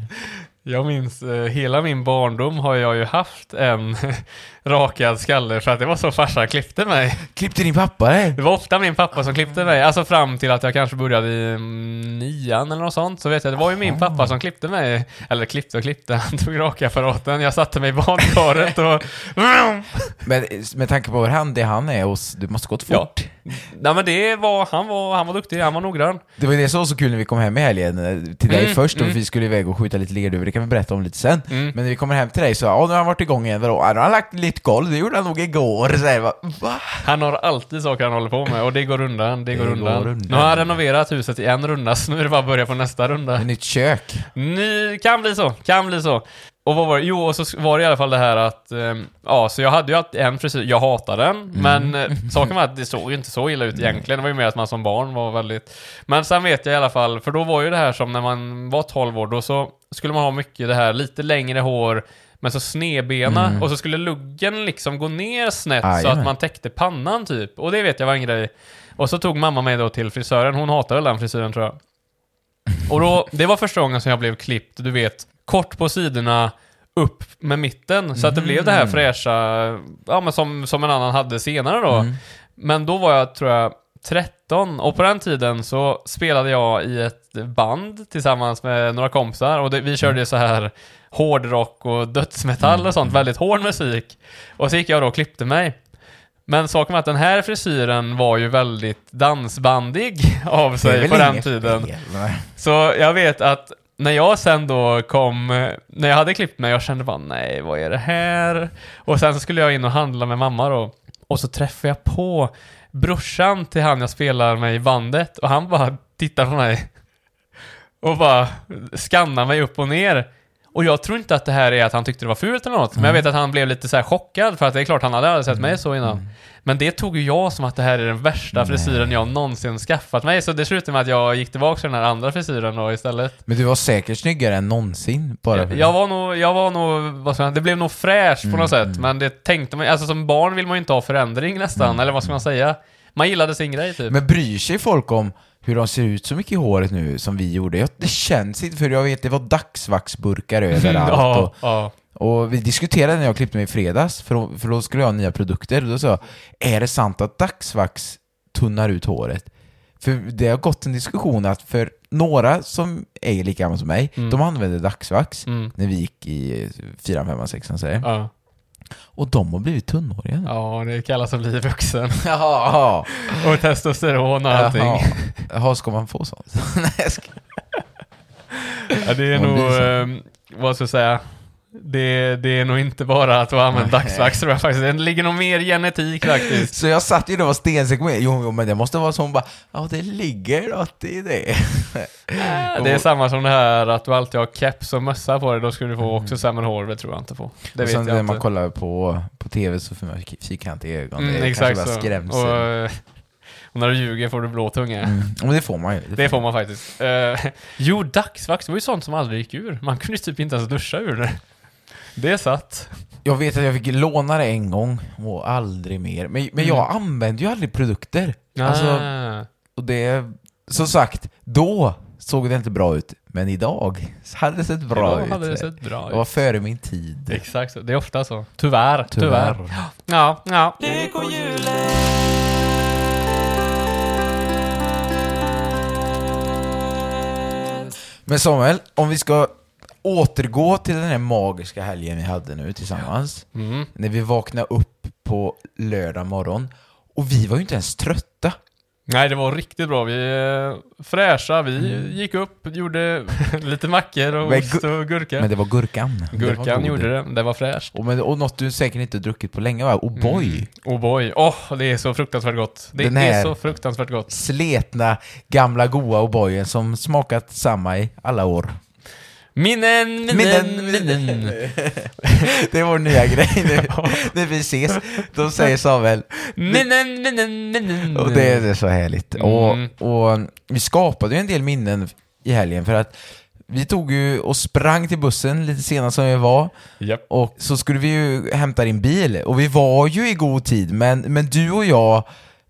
A: Jag minns, eh, hela min barndom har jag ju haft en <laughs> rakad skalle för att det var så farsan klippte mig.
B: Klippte din pappa det?
A: Det var ofta min pappa som klippte mig, alltså fram till att jag kanske började i mm, nian eller något sånt, så vet jag, det var ju min pappa som klippte mig. Eller klippte och klippte, <laughs> han tog rakapparaten, jag satte mig i badkaret och... <laughs>
B: Men med tanke på hur han, det han är hos, det måste gått
A: Ja.
B: fort.
A: Nej men det var, han var, han var duktig, han var noggrann.
B: Det var det som var så kul när vi kom hem i helgen, eh, till dig
A: Mm,
B: först, och
A: mm.
B: vi skulle iväg och skjuta lite lerduvor, kan vi berätta om lite sen.
A: Mm.
B: Men när vi kommer hem till dig så, ja nu har han varit igång igen, vadå? Ja, nu har han lagt nytt golv, det gjorde han nog igår. Så här, va? va?
A: Han har alltid saker han håller på med och det går undan, det, går,
B: går
A: undan.
B: undan.
A: Nu har han renoverat huset i en runda, så nu är det bara att börja på nästa runda.
B: Ett nytt kök.
A: Ny, kan bli så, kan bli så. Och vad var det? Jo, och så var det i alla fall det här att, ehm, ja, så jag hade ju alltid en frisyr, jag hatar den, men eh, <laughs> saken var att det såg ju inte så illa ut egentligen, det var ju mer att man som barn var väldigt... Men sen vet jag i alla fall, för då var ju det här som när man var 12 år, då så skulle man ha mycket det här, lite längre hår, men så snedbena, och så skulle luggen liksom gå ner snett så
B: Jajamän.
A: att man täckte pannan typ. Och det vet jag var en grej. Och så tog mamma mig då till frisören, hon hatar väl den frisyren tror jag. Och då, det var första gången som jag blev klippt, du vet, kort på sidorna, upp med mitten. Så att det blev det här fräscha, ja men som, som en annan hade senare då. Men då var jag, tror jag, 13 och på den tiden så spelade jag i ett band tillsammans med några kompisar och det, vi körde ju så här hårdrock och dödsmetall och sånt, väldigt hård musik. Och så gick jag då och klippte mig. Men saken var att den här frisyren var ju väldigt dansbandig <laughs> av sig på den tiden.
B: fel.
A: Så jag vet att när jag sen då kom, när jag hade klippt mig, jag kände bara nej, vad är det här? Och sen så skulle jag in och handla med mamma då. Och så träffade jag på brorsan till han jag spelar med i bandet och han bara tittar på mig och bara skannar mig upp och ner. Och jag tror inte att det här är att han tyckte det var fult eller något, men jag vet att han blev lite så här chockad för att det är klart han hade aldrig sett mig så innan. Men det tog ju jag som att det här är den värsta frisyren jag någonsin skaffat mig, så det slutade med att jag gick tillbaka till den här andra frisyren då istället.
B: Men du var säkert snyggare än någonsin, bara för
A: Jag var nog, jag var nog, vad ska man, det blev nog fräscht på något sätt, men det tänkte man, alltså som barn vill man ju inte ha förändring nästan, eller vad ska man säga? Man gillade sin grej typ.
B: Men bryr sig folk om hur de ser ut så mycket i håret nu som vi gjorde? Jag, det känns inte, för jag vet det var dagsvaxburkar överallt.
A: ja,
B: och,
A: ja.
B: och vi diskuterade när jag klippte mig i fredags, för för då skulle jag ha nya produkter. Då sa jag, är det sant att dagsvax tunnar ut håret? För det har gått en diskussion att för några som är lika gamla som mig, de använde dagsvax
A: Mm.
B: när vi gick i 4, 5, 6 säger
A: Ja.
B: Och de har blivit tunnhåriga.
A: ja, det kallas att bli vuxen. <laughs>
B: Jaha.
A: Och testosteron och allting.
B: Jaha. Jaha, ska man få sånt? <laughs> Nej, jag ska...
A: Ja, det är
B: Man
A: nog,
B: så.
A: eh, vad ska jag säga, det, det är nog inte bara att du använder dagsvax tror jag faktiskt. Det ligger nog mer genetik faktiskt.
B: Så jag satt ju då och var stensäker med, jo, jo men det måste vara så, hon bara, ja det ligger något i det.
A: Det är samma som det här att du alltid har keps och mössa på dig, då skulle du få också sämre hår, det tror jag inte på. Det
B: Mm. och
A: vet
B: sen
A: jag
B: när
A: inte.
B: man kollar på, på tv så får man fyrkantiga ögon,
A: Mm,
B: det är
A: exakt
B: kanske bara skrämsel.
A: Och, eh, och när du ljuger får du blå tunga.
B: Mm. Men det får man ju.
A: Det får man faktiskt. Eh, <laughs> jo, dagsvax, det var ju sånt som aldrig gick ur. Man kunde ju typ inte ens duscha ur det. Det satt.
B: Jag vet att jag fick låna det en gång och aldrig mer. Men, men jag använder ju aldrig produkter. Alltså,
A: Ah.
B: och det, som sagt, då såg det inte bra ut. Men idag hade det sett bra
A: Idag
B: ut.
A: hade det sett bra
B: Jag var
A: ut.
B: före min tid.
A: Exakt. Det är ofta så. Tyvärr. Tyvärr. Ja, ja.
B: Men Samuel, om vi ska återgå till den här magiska helgen vi hade nu tillsammans.
A: Mm.
B: När vi vaknade upp på lördag morgon. Och vi var ju inte ens trötta.
A: Nej, det var riktigt bra. Vi är fräscha. Vi gick upp, gjorde <laughs> lite mackor och ost och gurka.
B: Men det var gurkan. Det var
A: Gurkan gjorde det. Det var fräscht.
B: Och, men, och något du säkert inte druckit på länge va? O'boy.
A: Oh boy. Åh, det är så fruktansvärt gott. Det, det är så fruktansvärt gott.
B: Sletna, gamla goa O'boyen som smakat samma i alla år.
A: Minnen, minnen,
B: Minnen. <laughs> Det är vår nya grej nu. <laughs> När vi ses, då säger Samuel
A: Minnen, minnen, minnen.
B: Och det, är så härligt.
A: Mm.
B: Och, och vi skapade ju en del minnen i helgen för att vi tog ju och sprang till bussen lite senare som vi var
A: Japp.
B: och så skulle vi ju hämta din bil och vi var ju i god tid men, men du och jag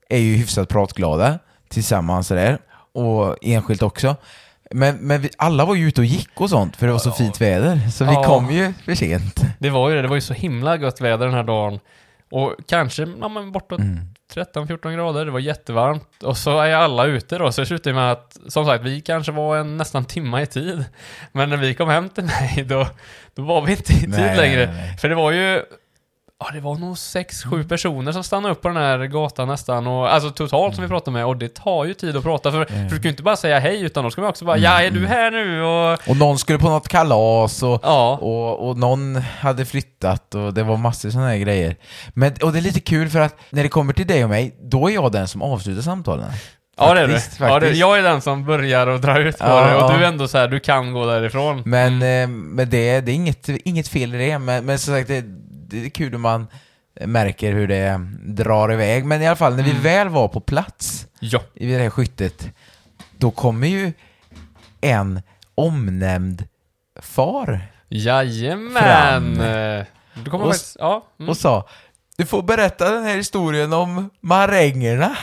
B: är ju hyfsat pratglada tillsammans där och enskilt också. Men, men vi, alla var ju ute och gick och sånt för det var så fint väder så vi
A: Ja.
B: kom ju för sent.
A: Det var ju det. Det var ju så himla gott väder den här dagen. Och kanske ja, men bortåt
B: Mm.
A: 13-14 grader. Det var jättevarmt. Och så är alla ute då. Så det slutade med att, som sagt, vi kanske var en nästan timma i tid. Men när vi kom hem till mig, då, då var vi inte i tid
B: Nej,
A: längre.
B: nej, nej.
A: För det var ju Ja, det var nog sex, sju personer som stannade upp på den här gatan nästan. Och, alltså totalt som vi pratade med. Och det tar ju tid att prata. För, för du kan ju inte bara säga hej, utan då ska man också bara ja, är du här nu? Och
B: Och någon skulle på något kalas och,
A: ja.
B: och, och någon hade flyttat och det var massor sådana här grejer. Men, och det är lite kul för att när det kommer till dig och mig, då är jag den som avslutar samtalen.
A: Ja det är du.
B: Faktiskt,
A: Ja, det,
B: faktiskt.
A: jag är den som börjar och drar ut på
B: Ja,
A: det och
B: ja.
A: du är ändå så här, du kan gå därifrån.
B: Men, eh, men det, det är inget, inget fel i det, men, men som sagt, det, det är kul när man märker hur det drar iväg. Men i alla fall, när vi
A: Mm.
B: väl var på plats
A: Ja.
B: i det här skyttet, då kommer ju en omnämnd far
A: Jajamän! Eh, Du kommer
B: Och-
A: faktiskt, ja. Mm.
B: och sa du får berätta den här historien om marängerna.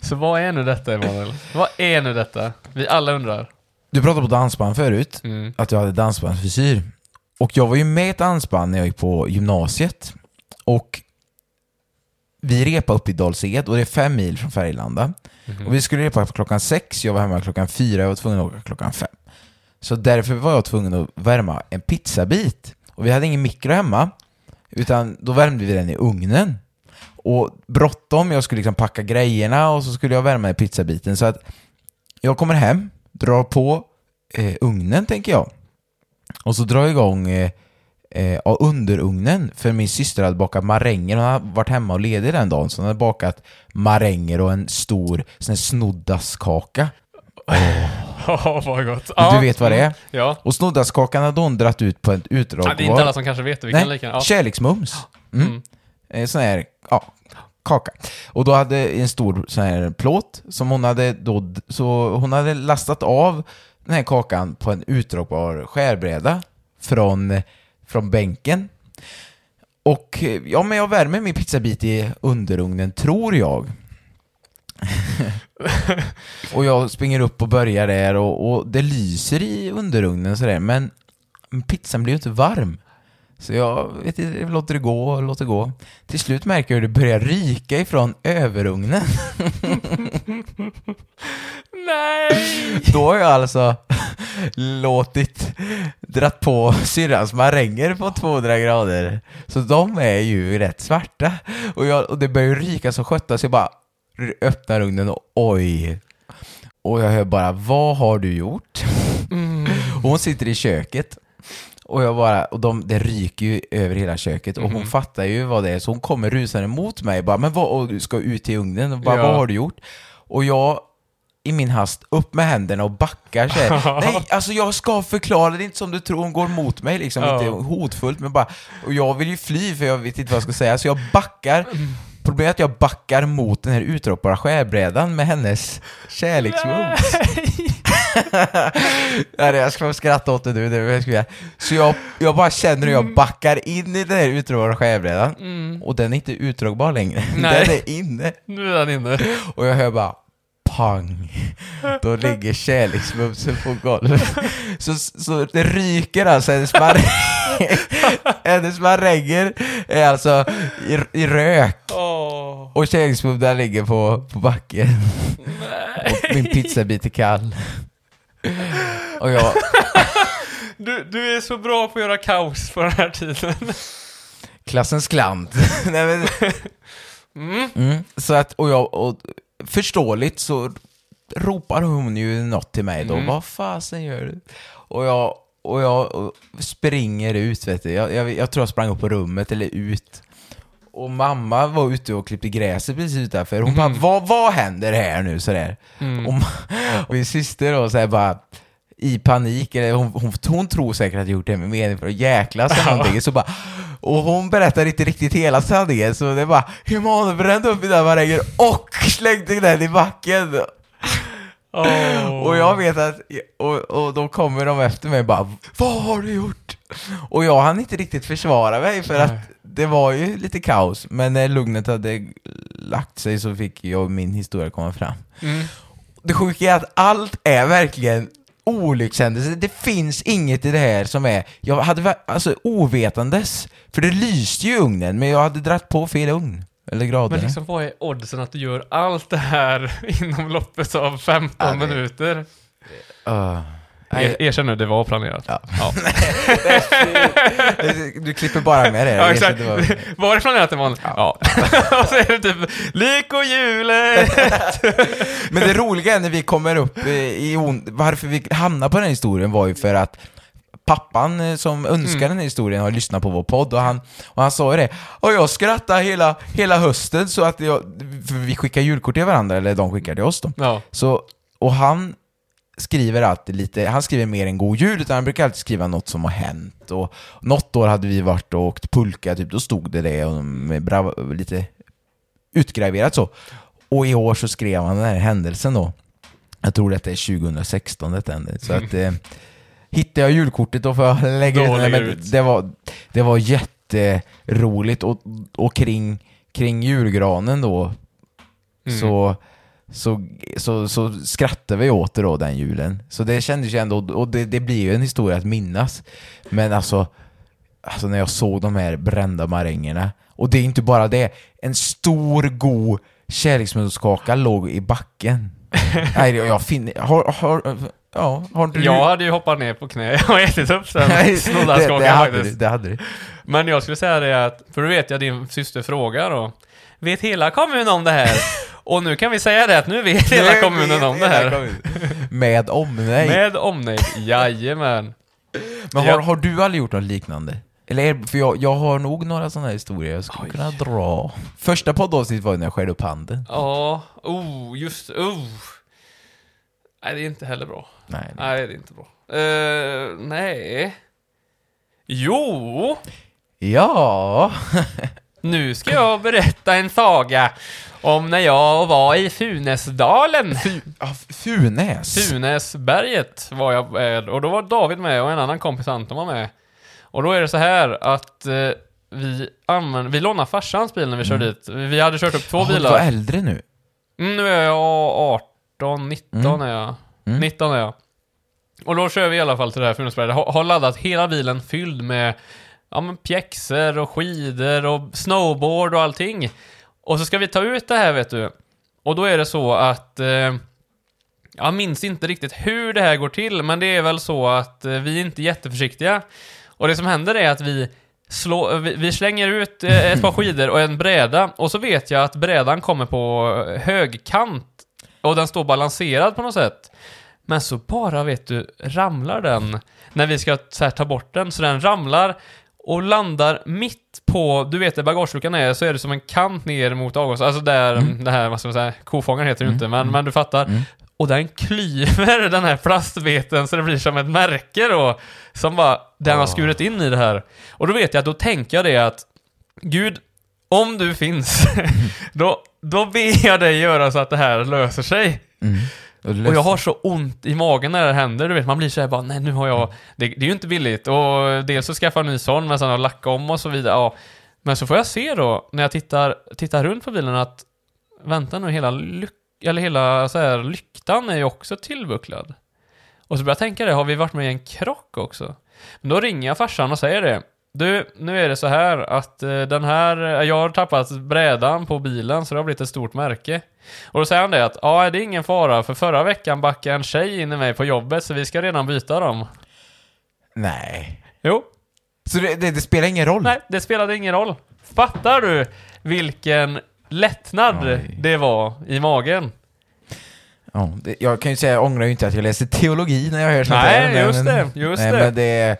A: Så vad är nu detta Emanuel? Vad är nu detta? Vi alla undrar.
B: Du pratade på dansband förut,
A: Mm.
B: att du hade dansbandsfrisyr. Och jag var ju med i ett dansband när jag gick på gymnasiet. Och vi repade upp i Dals-Ed och det är fem mil från Färgelanda. Och vi skulle repa klockan sex, jag var hemma klockan fyra, jag var tvungen att åka klockan fem. Så därför var jag tvungen att värma en pizzabit. Och vi hade ingen mikro hemma, utan då värmde vi den i ugnen. Och bråttom, jag skulle liksom packa grejerna och så skulle jag värma pizzabiten. Så att jag kommer hem, drar på eh, ugnen tänker jag. Och så drar jag igång eh, eh, ja, underugnen, för min syster hade bakat maränger. Hon hade varit hemma och ledig den dagen, så hon hade bakat maränger och en stor sån här snoddaskaka. <laughs>
A: Ja, vad gott.
B: Du vet vad det är?
A: Ja.
B: Och snoddaskakan hade hon dratt ut på ett utdrag.
A: ja. Det är inte alla som kanske vet det. Vi kan lika ja.
B: kärleksmums. <gasps> Mm.
A: Mm.
B: En sån här, ja, kaka. Och då hade en stor sån här plåt som hon hade då, så hon hade lastat av den här kakan på en utdragbar skärbräda från, från bänken. Och ja, men jag värmer min pizzabit i underugnen, tror jag. <laughs> och jag springer upp och börjar där och, och det lyser i underugnen sådär, men pizzan blir ju inte varm. Så jag vet inte, låter det gå och låter gå. Till slut märker jag hur det börjar ryka ifrån överugnen. <laughs>
A: Nej!
B: Då har jag alltså låtit dratt på syrrans maränger på 200 grader. Så de är ju rätt svarta. Och, jag, och det börjar ryka så skötta så jag bara öppnar ugnen och oj. Och jag hör bara, vad har du gjort? Och hon sitter i köket. Och jag bara, och de, det ryker ju över hela köket och hon fattar ju vad det är så hon kommer rusande mot mig bara, men vad, och du ska ut till ugnen och bara,
A: Ja.
B: vad har du gjort? Och jag i min hast upp med händerna och backar så här. <laughs> Nej, alltså jag ska förklara, det är inte som du tror, hon går mot mig liksom,
A: Ja.
B: inte hotfullt men bara, och jag vill ju fly för jag vet inte vad jag ska säga, så jag backar. Problemet är att jag backar mot den här utropbara skärbrädan med hennes kärleksmums. <laughs> Nej, jag ska skratta åt det nu, det vad jag. Så jag, jag bara känner hur jag backar in i den här utdragbara skärbrädan,
A: Mm.
B: och den är inte utdragbar längre. <laughs>
A: Nej.
B: Den är inne.
A: Nu är han inne.
B: Och jag hör bara pang. Då ligger kärleksmumsen på golvet. <laughs> Så, så det ryker alltså, hennes hennes maränger är alltså i, i rök.
A: Åh.
B: Och kärleksmumsen ligger på, på backen. Och min pizzabit är kall. Och jag, <laughs>
A: Du, du är så bra på att göra kaos på den här tiden.
B: klassens klant. <laughs> Nej, men, mm, så att, och jag, och förståeligt så ropar hon ju något till mig då.
A: Mm.
B: Vad fasen gör du? Och jag, och jag och springer ut, vet du. Jag, jag, jag tror jag sprang upp på rummet eller ut. Och mamma var ute och klippte gräset precis utanför. Hon bara, vad, vad händer här nu? Sådär.
A: Mm.
B: Och min syster då såhär bara i panik, eller hon, hon, hon tror säkert att jag gjort det med mening för att jäklas eller någonting. Så bara, och hon berättar inte riktigt hela sanningen, så det är bara Emanuel brände upp mina maränger och slängde den i backen.
A: Åh.
B: Och jag vet att, och, och då kommer de efter mig och bara Vad har du gjort? Och jag hann inte riktigt försvara mig för att det var ju lite kaos, men när lugnet hade lagt sig så fick jag min historia komma fram.
A: Mm.
B: Det sjuka är att allt är verkligen olyckshändelser. Det finns inget i det här som är, jag hade alltså ovetandes, för det lyste ju i ugnen, men jag hade dratt på fel ugn. Eller grader.
A: Men liksom vad är oddsen att du gör allt det här <laughs> inom loppet av 15
B: Ja, det-
A: minuter?
B: Uh.
A: Er, erkänn nu, det var planerat.
B: Ja.
A: Ja. <laughs>
B: Du klipper bara med det.
A: Ja, exakt.
B: inte vad-
A: Var det planerat imorgon? Ja. <laughs> och så är det typ Lyckohjulet! <laughs>
B: Men det roliga är när vi kommer upp i on- varför vi hamnar på den historien var ju för att pappan eh, som önskade
A: Mm.
B: den här historien har lyssnat på vår podd och han, och han sa ju det. Och jag skrattade hela, hela hösten så att jag, för vi skickar julkort till varandra, eller de skickar till oss då.
A: Ja.
B: Så, och han skriver alltid lite, han skriver mer än god jul, utan han brukar alltid skriva något som har hänt. Och något år hade vi varit och åkt pulka, typ, då stod det det och med brav, lite utgraverat så. Och i år så skrev han den här händelsen då. Jag tror detta är 2016 detta hände. Så att eh, hittar jag julkortet då får jag <laughs> lägga
A: Då
B: ut det. Men det var, det var jätteroligt och, och kring, kring julgranen då
A: Mm.
B: så, så, så, så skrattade vi åt det då den julen. Så det kändes ju ändå, och det, det blir ju en historia att minnas. Men alltså, alltså när jag såg de här brända marängerna, och det är inte bara det, en stor god kärleksmeddelskaka låg i backen. <laughs> Nej, jag finner, har, har, ja, har du...
A: Jag hade ju hoppat ner på knä och ätit upp den
B: Nej, <laughs> det, det, du,
A: faktiskt.
B: det hade du.
A: Men jag skulle säga det att, för då vet jag din syster frågar då. Vet hela kommunen om det här? <laughs> Och nu kan vi säga det att nu vet hela
B: Nu
A: kommunen
B: vet
A: om det här.
B: kommunen. <laughs> Med omnejd.
A: Med omnejd, jajamän.
B: Men har, har du aldrig gjort något liknande? Eller är, för jag, jag har nog några sådana här historier jag skulle
A: Oj.
B: kunna dra. Första poddavsnittet var när jag skär upp handen.
A: Ja, oh, just oh. Nej, det är inte heller bra.
B: Nej. nej.
A: Nej, det är inte bra. Eh, nej. Jo,
B: Ja. <laughs>
A: nu ska jag berätta en saga om när jag var i Funäsdalen.
B: Funäs.
A: Funäsberget var jag med och då var David med och en annan kompis Anton var med. Och då är det så här att eh, vi använde, vi lånade farsans bil när vi körde dit. Vi hade kört upp två
B: Ja, Du var
A: bilar.
B: äldre nu.
A: Mm, nu är jag 18, 19
B: Mm.
A: är jag.
B: Mm.
A: 19 är jag. Och då kör vi i alla fall till det här Funäsberget. Har, har laddat hela bilen fylld med ja, men pjäxor och skidor och snowboard och allting. Och så ska vi ta ut det här vet du. Och då är det så att eh, jag minns inte riktigt hur det här går till, men det är väl så att eh, vi är inte jätteförsiktiga. Och det som händer är att vi, slår, eh, vi, vi slänger ut eh, ett par skidor och en bräda, och så vet jag att brädan kommer på högkant, och den står balanserad på något sätt. Men så bara, vet du, ramlar den när vi ska så här, ta bort den, så den ramlar och landar mitt på, du vet där bagageluckan är, så är det som en kant ner mot avgas, alltså där, det här, vad ska man säga, kofångaren heter det ju inte, men, men du fattar.
B: Mm.
A: Och den klyver den här plastbiten så det blir som ett märke då, som bara, den har
B: Ah.
A: skurit in i det här. Och då vet jag, då tänker jag det att, Gud, om du finns, <laughs> då, då ber jag dig göra så att det här löser sig. Och jag har så ont i magen när det händer, du vet, man blir såhär bara, nej nu har jag, det, det är ju inte billigt, och dels så skaffa en ny sån, men sen att lacka om och så vidare, ja. Men så får jag se då, när jag tittar, tittar runt på bilen att, vänta nu, hela lyck, eller hela så här, lyktan är ju också tillbucklad. Och så börjar jag tänka det, har vi varit med i en krock också? Men då ringer jag farsan och säger det. Du, nu är det så här att eh, den här, jag har tappat brädan på bilen så det har blivit ett stort märke. Och då säger han det att, ja det är ingen fara för förra veckan backade en tjej in i mig på jobbet så vi ska redan byta dem.
B: Nej.
A: Jo,
B: Så det, det, det spelar ingen roll?
A: nej det spelade ingen roll. Fattar du vilken lättnad
B: Oj.
A: det var i magen?
B: Ja, det, jag kan ju säga, jag ångrar ju inte att jag läste teologi när jag hör sånt
A: Nej,
B: här. men-
A: just det, just
B: nej,
A: det.
B: Men det,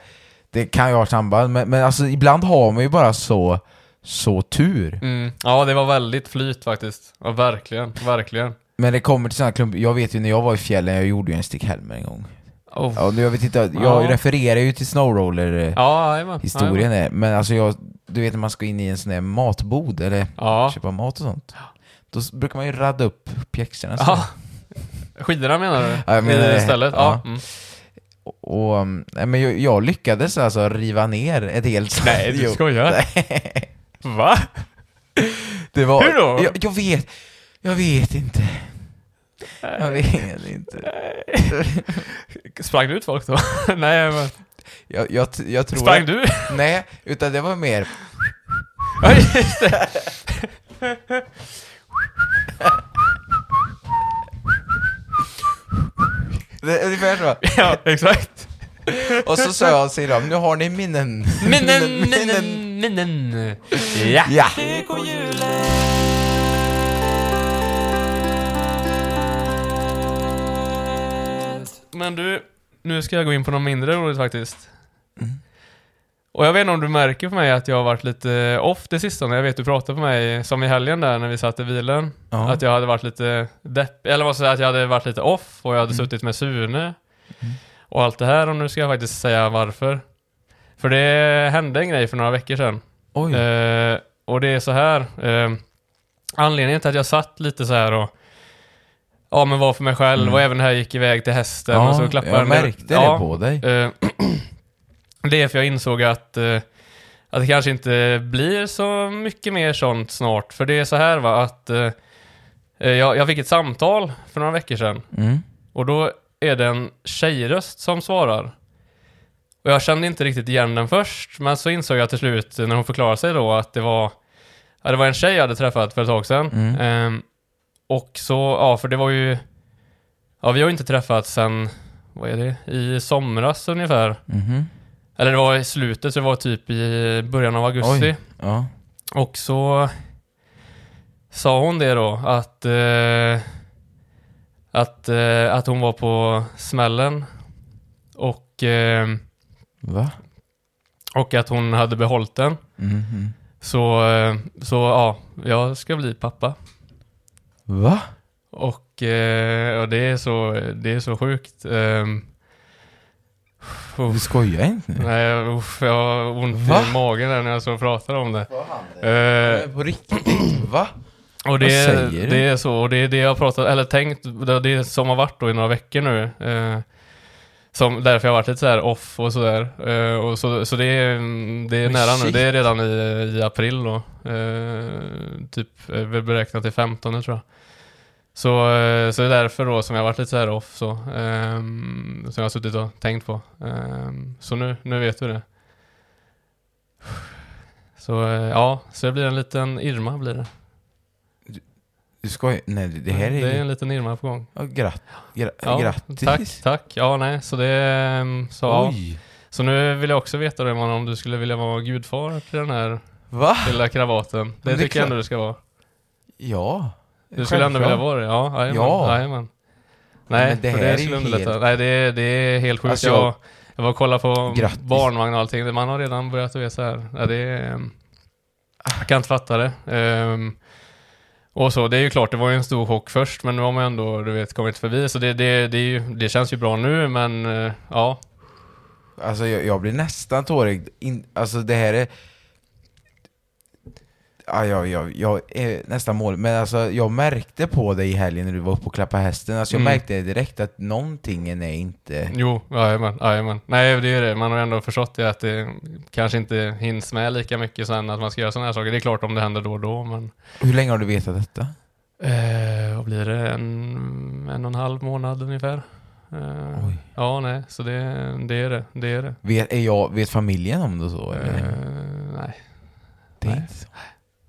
B: det kan ju ha samband, men, men alltså ibland har man ju bara så, så tur.
A: Mm. Ja, det var väldigt flyt faktiskt. Ja, verkligen, verkligen.
B: Men det kommer till sådana klump, jag vet ju när jag var i fjällen, jag gjorde ju en Stig Helmer en gång.
A: Oh.
B: Ja, nu jag vet inte, jag
A: Ja.
B: refererar ju till snowroller
A: Ja, jajamän.
B: historien är, men alltså jag, du vet när man ska in i en sån där matbod eller
A: Ja.
B: köpa mat och sånt. Då brukar man ju radda upp pjäxorna
A: ja. Skidorna menar du?
B: Ja, jag menar.
A: Istället? Ja. Mm.
B: Och, nej, men jag, jag lyckades alltså riva ner ett helt
A: Nej, du skojar?
B: Nej.
A: Va?
B: Det var,
A: Hur då?
B: Jag, jag vet, jag vet inte. Jag vet inte.
A: Sprang du ut folk då? <laughs> Nej, men...
B: Jag, jag, jag tror
A: Sprang du?
B: Nej, utan det var mer,
A: Ja, just det. <laughs>
B: det, det Ungefär så. <laughs>
A: Ja, exakt.
B: Och så sa jag till dem, nu har ni minnen. <laughs>
A: Minnen, minnen, minnen. Ja.
B: Ja.
A: Men du, nu ska jag gå in på något mindre roligt faktiskt. Och jag vet inte om du märker på mig att jag har varit lite off det sistone. Jag vet du pratade på mig, som i helgen där när vi satt i bilen,
B: Ja.
A: att jag hade varit lite depp, eller vad ska jag säga, att jag hade varit lite off och jag hade suttit med Sune och allt det här och nu ska jag faktiskt säga varför. För det hände en grej för några veckor sedan.
B: Oj.
A: Eh, och det är så här. Eh, anledningen till att jag satt lite så här och Ja men var för mig själv
B: Mm.
A: och även när jag gick iväg till hästen
B: Ja,
A: och så klappade
B: jag märkte det på dig.
A: Eh, <clears throat> det är för jag insåg att, eh, att det kanske inte blir så mycket mer sånt snart. För det är så här va att eh, eh, jag, jag fick ett samtal för några veckor sedan.
B: Mm.
A: Och då är det en tjejröst som svarar. Och jag kände inte riktigt igen den först, men så insåg jag till slut när hon förklarade sig då att det var, ja, det var en tjej jag hade träffat för ett tag sedan.
B: Mm.
A: Ehm, och så, ja för det var ju, ja vi har ju inte träffats sen, vad är det, i somras ungefär.
B: Mhm.
A: Eller det var i slutet, så det var typ i början av augusti.
B: Oj. Ja.
A: Och så sa hon det då att eh, att, eh, att hon var på smällen och, eh,
B: Va?
A: och att hon hade behållit den.
B: Mhm.
A: Så, eh, så ja, jag ska bli pappa.
B: Va?
A: Och, eh, och det, är så, det är så sjukt. Um,
B: Du skojar inte nu?
A: nej, uff, jag har ont
B: Va?
A: i magen där när jag så pratar om det. Eh,
B: På riktigt? Va?
A: Och det,
B: Vad säger du?
A: det är så, och det är det jag har pratat, eller tänkt, det är det som har varit då i några veckor nu. Eh, som, därför jag har varit lite så här off och sådär. Eh, och så, så det är, det är
B: Men
A: nära nu,
B: shit.
A: det är redan i, i april då. Eh, typ, eh, beräknat till 15 tror jag. Så, eh, så det är därför då som jag varit lite så här off så. ehm, som jag har suttit och tänkt på. Ehm, så nu, nu vet du det. Så eh, ja, så det blir en liten Irma blir det.
B: Du skojar? Nej, det här är...
A: Det är en liten Irma på gång.
B: Ja, gratt, gra,
A: Ja,
B: grattis.
A: Tack, tack. Ja, nej, så det mm, Så, ja. Så nu vill jag också veta det, man, om du skulle vilja vara gudfar till den här
B: Va?
A: lilla kravaten. Det,
B: det
A: tycker jag ändå du ska vara.
B: Ja.
A: Du skulle ändå vilja vara det? Ja, jajamän.
B: Ja.
A: jajamän. Nej,
B: Men det här
A: det
B: är
A: skulle underlätta.
B: helt-
A: Nej, det, är- det är helt sjukt.
B: Alltså,
A: jag,
B: jag-
A: var- och kollade på
B: Grattis.
A: barnvagn och allting. Man har redan börjat, vet så här. Ja, det är... ehm, Jag kan inte fatta det. Ehm, och så, det är ju klart, det var ju en stor chock först, men nu har man ändå, du vet, kommit förbi. Så det, det, det, ju, det känns ju bra nu, men eh, ja.
B: Alltså jag, jag blir nästan tårig. In, alltså det här är... Ja, jag, jag, jag är nästan mål. Men alltså jag märkte på dig i helgen när du var uppe och klappade hästen. Alltså jag
A: Mm.
B: märkte direkt att någonting är inte...
A: Jo, jajamän, jajamän. Nej, det är det. Man har ändå förstått det att det kanske inte hinns med lika mycket sen att man ska göra sådana här saker. Det är klart om det händer då och då, men...
B: Hur länge har du vetat detta?
A: Eh, vad blir det? En, en och en halv månad ungefär. Eh,
B: Oj.
A: ja, nej, så det, det är det. Det är det.
B: Vet, är jag, vet familjen om det så?
A: Eh, nej,
B: det är
A: nej.
B: inte så.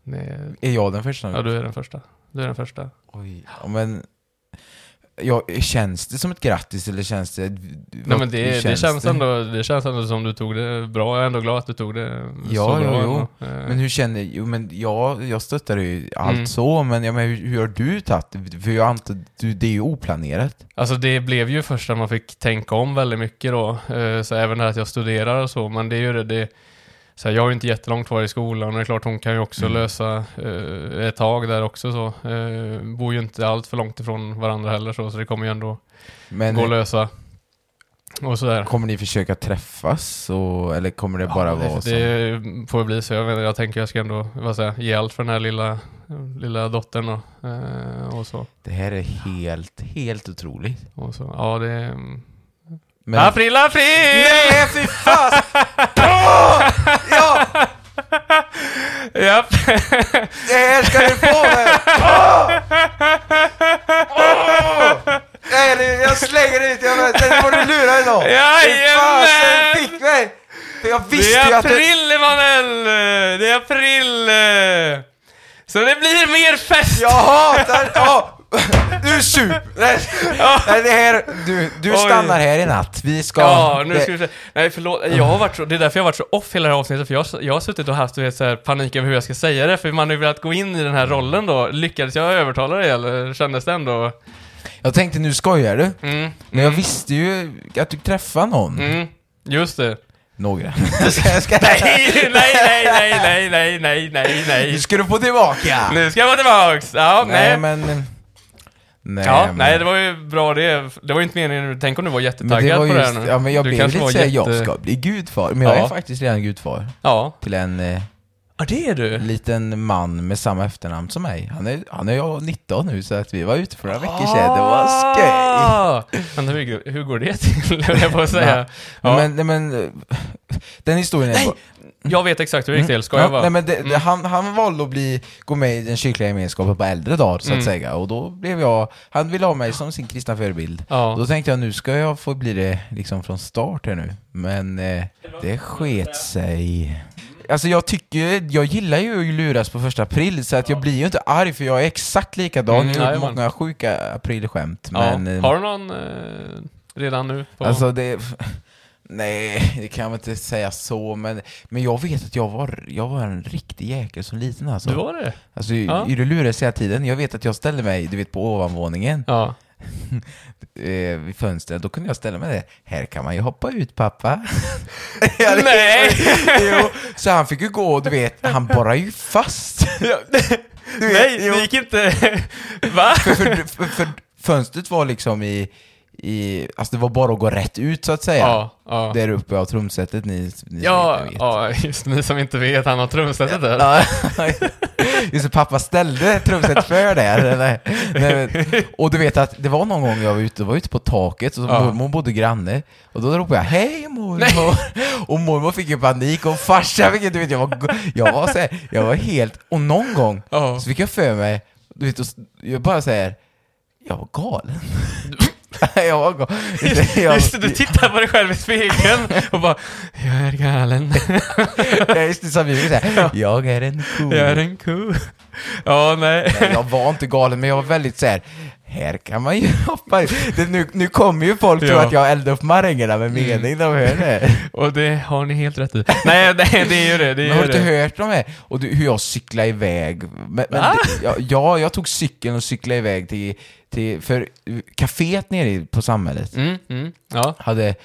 A: Det är,
B: jag den första?
A: ja, du är den första. Du är den första.
B: Oj. Ja, men... Ja, känns det som ett grattis eller känns det...
A: Nej, men det,
B: hur
A: det, känns ändå, det känns ändå som du tog det bra. Jag är ändå glad att du tog det
B: Ja,
A: så bra.
B: jo, jo.
A: Eh,
B: Men hur känner, jo men jag, jag stöttar ju allt
A: Mm.
B: så, men, ja, men hur, hur har du tagit det? För jag antar, du, det är ju oplanerat.
A: Alltså det blev ju först när man fick tänka om väldigt mycket då. Eh, Så även det här att jag studerar och så, men det är ju det, det så här, jag har ju inte jättelångt kvar i skolan och det är klart hon kan ju också
B: Mm.
A: lösa eh, ett tag där också så. Eh, bor ju inte allt för långt ifrån varandra heller så, så det kommer ju ändå
B: Men
A: gå att lösa. Och sådär.
B: kommer ni försöka träffas, och, eller kommer det bara
A: Ja,
B: vara
A: det,
B: så?
A: det får bli så. Jag, vet, jag tänker jag ska ändå vad säger, ge allt för den här lilla, lilla dottern och, eh, och så.
B: Det här är helt, helt otroligt.
A: Och så. Ja, det.
B: Men,
A: April, april!
B: Nej, fy fan! <laughs> <laughs>
A: Japp.
B: det här ska du få! Åh! Åh! Nej, det- jag slänger ut, jag vet, den får du lura idag! Fy fasen,
A: Jajamän!
B: fick mig! För jag
A: Det
B: visste ju
A: är
B: att du...
A: april, Emanuel! Det är april! Så det blir mer fest!
B: Jag hatar... Ja! <laughs> Du sup! Nej, nej, det här, du, du
A: Oj.
B: stannar här i natt. Vi ska...
A: Ja, nu ska vi se. Nej, förlåt. Jag har varit så, det är därför jag har varit så off hela det här avsnittet, för jag, jag har suttit och haft du vet, så här, panik över hur jag ska säga det, för man har ju velat gå in i den här rollen då. Lyckades jag övertala dig, eller kändes det ändå?
B: Jag tänkte, nu skojar du.
A: Mm,
B: Men jag visste ju att du träffade någon.
A: mm, just det.
B: Några. <laughs> ska, ska,
A: Nej, nej, nej, nej, nej, nej, nej, nej,
B: Nu
A: nej.
B: ska du få tillbaka!
A: Nu ska jag vara tillbaks! Ja, nej.
B: Nej, men... Nej,
A: Ja,
B: men,
A: nej, det var ju bra det. Det var ju inte meningen, tänk om du var jättetaggad
B: var
A: på det här nu.
B: ja men jag
A: Du
B: blev lite såhär,
A: jätte-
B: jag ska bli gudfar. Men jag
A: Ja.
B: är faktiskt redan gudfar.
A: Ja.
B: Till en eh,
A: Ja, det är du.
B: liten man med samma efternamn som mig. Han är, han är jag 19 nu, så att vi var ute för några veckor sedan. Det var skoj!
A: Ah! Men hur, hur går det till, <laughs> jag på att säga. Ja.
B: Men, nej, men eh, den historien är...
A: Nej, Jag vet exakt hur det gick till, ska
B: Ja,
A: jag bara...
B: nej, men det, det,
A: Mm.
B: han, han valde att bli, gå med i den kyrkliga gemenskapen på äldre dagar, så att
A: Mm.
B: säga. Och då blev jag, han ville ha mig som sin kristna förebild.
A: Ja.
B: Då tänkte jag nu ska jag få bli det liksom från start här nu. Men eh, det sket sig. Alltså jag tycker, jag gillar ju att luras på första april, så att jag blir ju inte arg för jag är exakt likadan.
A: Mm,
B: jag har gjort
A: jajamän.
B: många sjuka aprilskämt.
A: ja.
B: Men eh,
A: Har du någon eh, redan nu? På...
B: Alltså det... Nej, det kan man inte säga så, men, men jag vet att jag var, jag var en riktig jäkel som liten alltså.
A: du var det?
B: Alltså,
A: Ja.
B: ja. du luras hela tiden. Jag vet att jag ställde mig, du vet, på ovanvåningen
A: Ja. <laughs>
B: eh, vid fönstret. Då kunde jag ställa mig där. Här kan man ju hoppa ut, pappa. <laughs>
A: Nej! <laughs>
B: jo, så han fick ju gå, du vet, han bara ju fast. Du vet,
A: Nej, det gick inte... Va?
B: för, för, för, för fönstret var liksom i, i, alltså det var bara att gå rätt ut så att säga.
A: Ja, ja.
B: Där uppe av trumsetet, ni, ni som
A: Ja,
B: inte vet.
A: ja, just ni som inte vet, han har trumsetet där.
B: Ja, <laughs> Just det, pappa ställde trumset för det. eller? Nej, men, och du vet att det var någon gång jag var ute, var ute på taket och
A: Ja.
B: mormor bodde granne och då ropade jag hej mormor <laughs> och mormor fick ju panik och farsan fick ju- du vet jag var, jag var så här, jag var helt, och någon gång
A: Ja.
B: så fick jag för mig, du vet, jag bara säger jag var galen. <laughs> jag var galen. <laughs> Jag,
A: Just det, du tittar på dig själv i spegeln och bara Jag är galen. <laughs>
B: jag, just det, som vi säga, jag är en ko.
A: Jag är en ko. Ja, nej.
B: Nej, jag var inte galen, men jag var väldigt så här. Här kan man ju <laughs> hoppa det, nu, nu kommer ju folk tro
A: Ja. Mm.
B: att jag eldar upp marängerna med mening, de hör det. <laughs>
A: Och det har ni helt rätt i. Nej, det, det är ju det. det, är
B: Men har du inte
A: det.
B: hört de här? Och du, hur jag cyklade iväg. Men, men,
A: Va?
B: det- ja, ja, jag tog cykeln och cyklade iväg till, till för kaféet nere på samhället
A: Mm, mm, ja.
B: hade,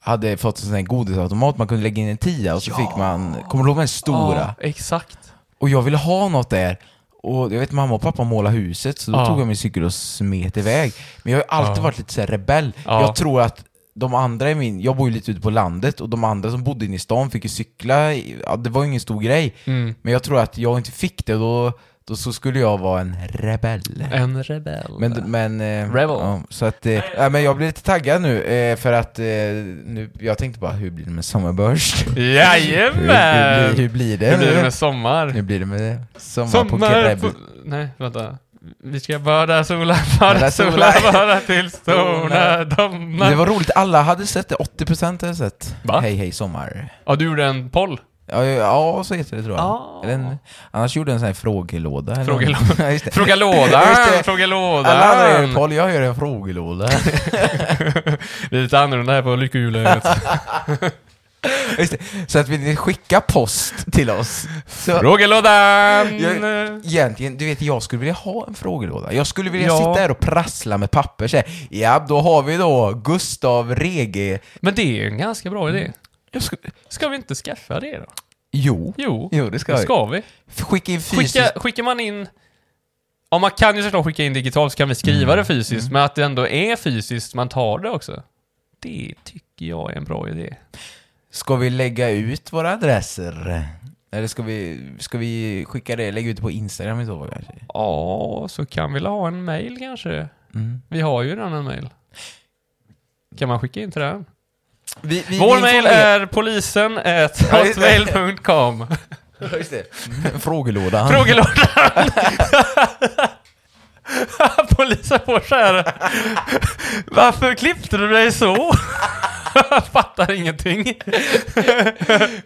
B: hade fått en sån här godisautomat, man kunde lägga in en tia och så fick man, kommer du ihåg den stora?
A: Ja, exakt.
B: Och jag ville ha något där. Och jag vet mamma och pappa målade huset, så då
A: Ja.
B: tog jag min cykel och smet iväg. Men jag har alltid
A: Ja.
B: varit lite så rebell.
A: Ja.
B: Jag tror att de andra i min, jag bor ju lite ute på landet och de andra som bodde inne i stan fick ju cykla, det var ju ingen stor grej.
A: Mm.
B: Men jag tror att jag inte fick det, då, då så skulle jag vara en rebell.
A: En rebell.
B: Men, men, eh,
A: Rebel.
B: Ja, så att, eh, ja, men jag blir lite taggad nu, eh, för att eh, nu, jag tänkte bara, hur blir det med Sommarburst? hur, hur,
A: Jajamän!
B: blir- hur blir det
A: Hur blir det med sommar?
B: Hur blir det med sommar, på
A: Sommar på... Nej, vänta. Vi ska bara sola, <laughs> Bara sola,
B: sola.
A: bara tills sola domnar.
B: Det var roligt, alla hade sett det, 80% hade sett
A: Va?
B: Hej hej sommar.
A: Ja, du gjorde en poll.
B: Ja, ja så heter det tror jag.
A: Ah.
B: Eller en, annars gjorde jag en sån här frågelåda. eller
A: Frågelåda. <laughs>
B: Ja, just det.
A: Fråga lådan, <laughs> fråga lådan.
B: Alla andra gör en poll, jag gör en frågelåda. <laughs>
A: Det är lite annorlunda här på lyckohjulet.
B: Så att vill ni skicka post till oss så
A: Frågelådan!
B: Jag- Egentligen, du vet, jag skulle vilja ha en frågelåda. Jag skulle vilja
A: Ja.
B: sitta där och prassla med papper så här. Ja, då har vi då Gustav Rege.
A: Men det är ju en ganska bra idé.
B: Skulle...
A: Ska vi inte skaffa det då?
B: Jo.
A: Jo,
B: Jo, det ska
A: det
B: vi.
A: ska vi.
B: Skicka in fysiskt.
A: Skicka, skickar man in... Ja, man kan ju såklart skicka in digitalt så kan vi skriva
B: Mm.
A: det fysiskt, men att det ändå är fysiskt man tar det också. Det tycker jag är en bra idé.
B: Ska vi lägga ut våra adresser? Eller ska vi, ska vi skicka det, lägga ut det på Instagram i så fall kanske?
A: Ja, så kan vi ha en mail kanske?
B: Mm.
A: Vi har ju redan en mail. Kan man skicka in till den?
B: Vi, vi,
A: Vår
B: vi
A: mail är polisen hotmail.com
B: just det. Frågelådan.
A: Frågelådan! <laughs> Polisen får så här. Varför klippte du dig så? Fattar ingenting.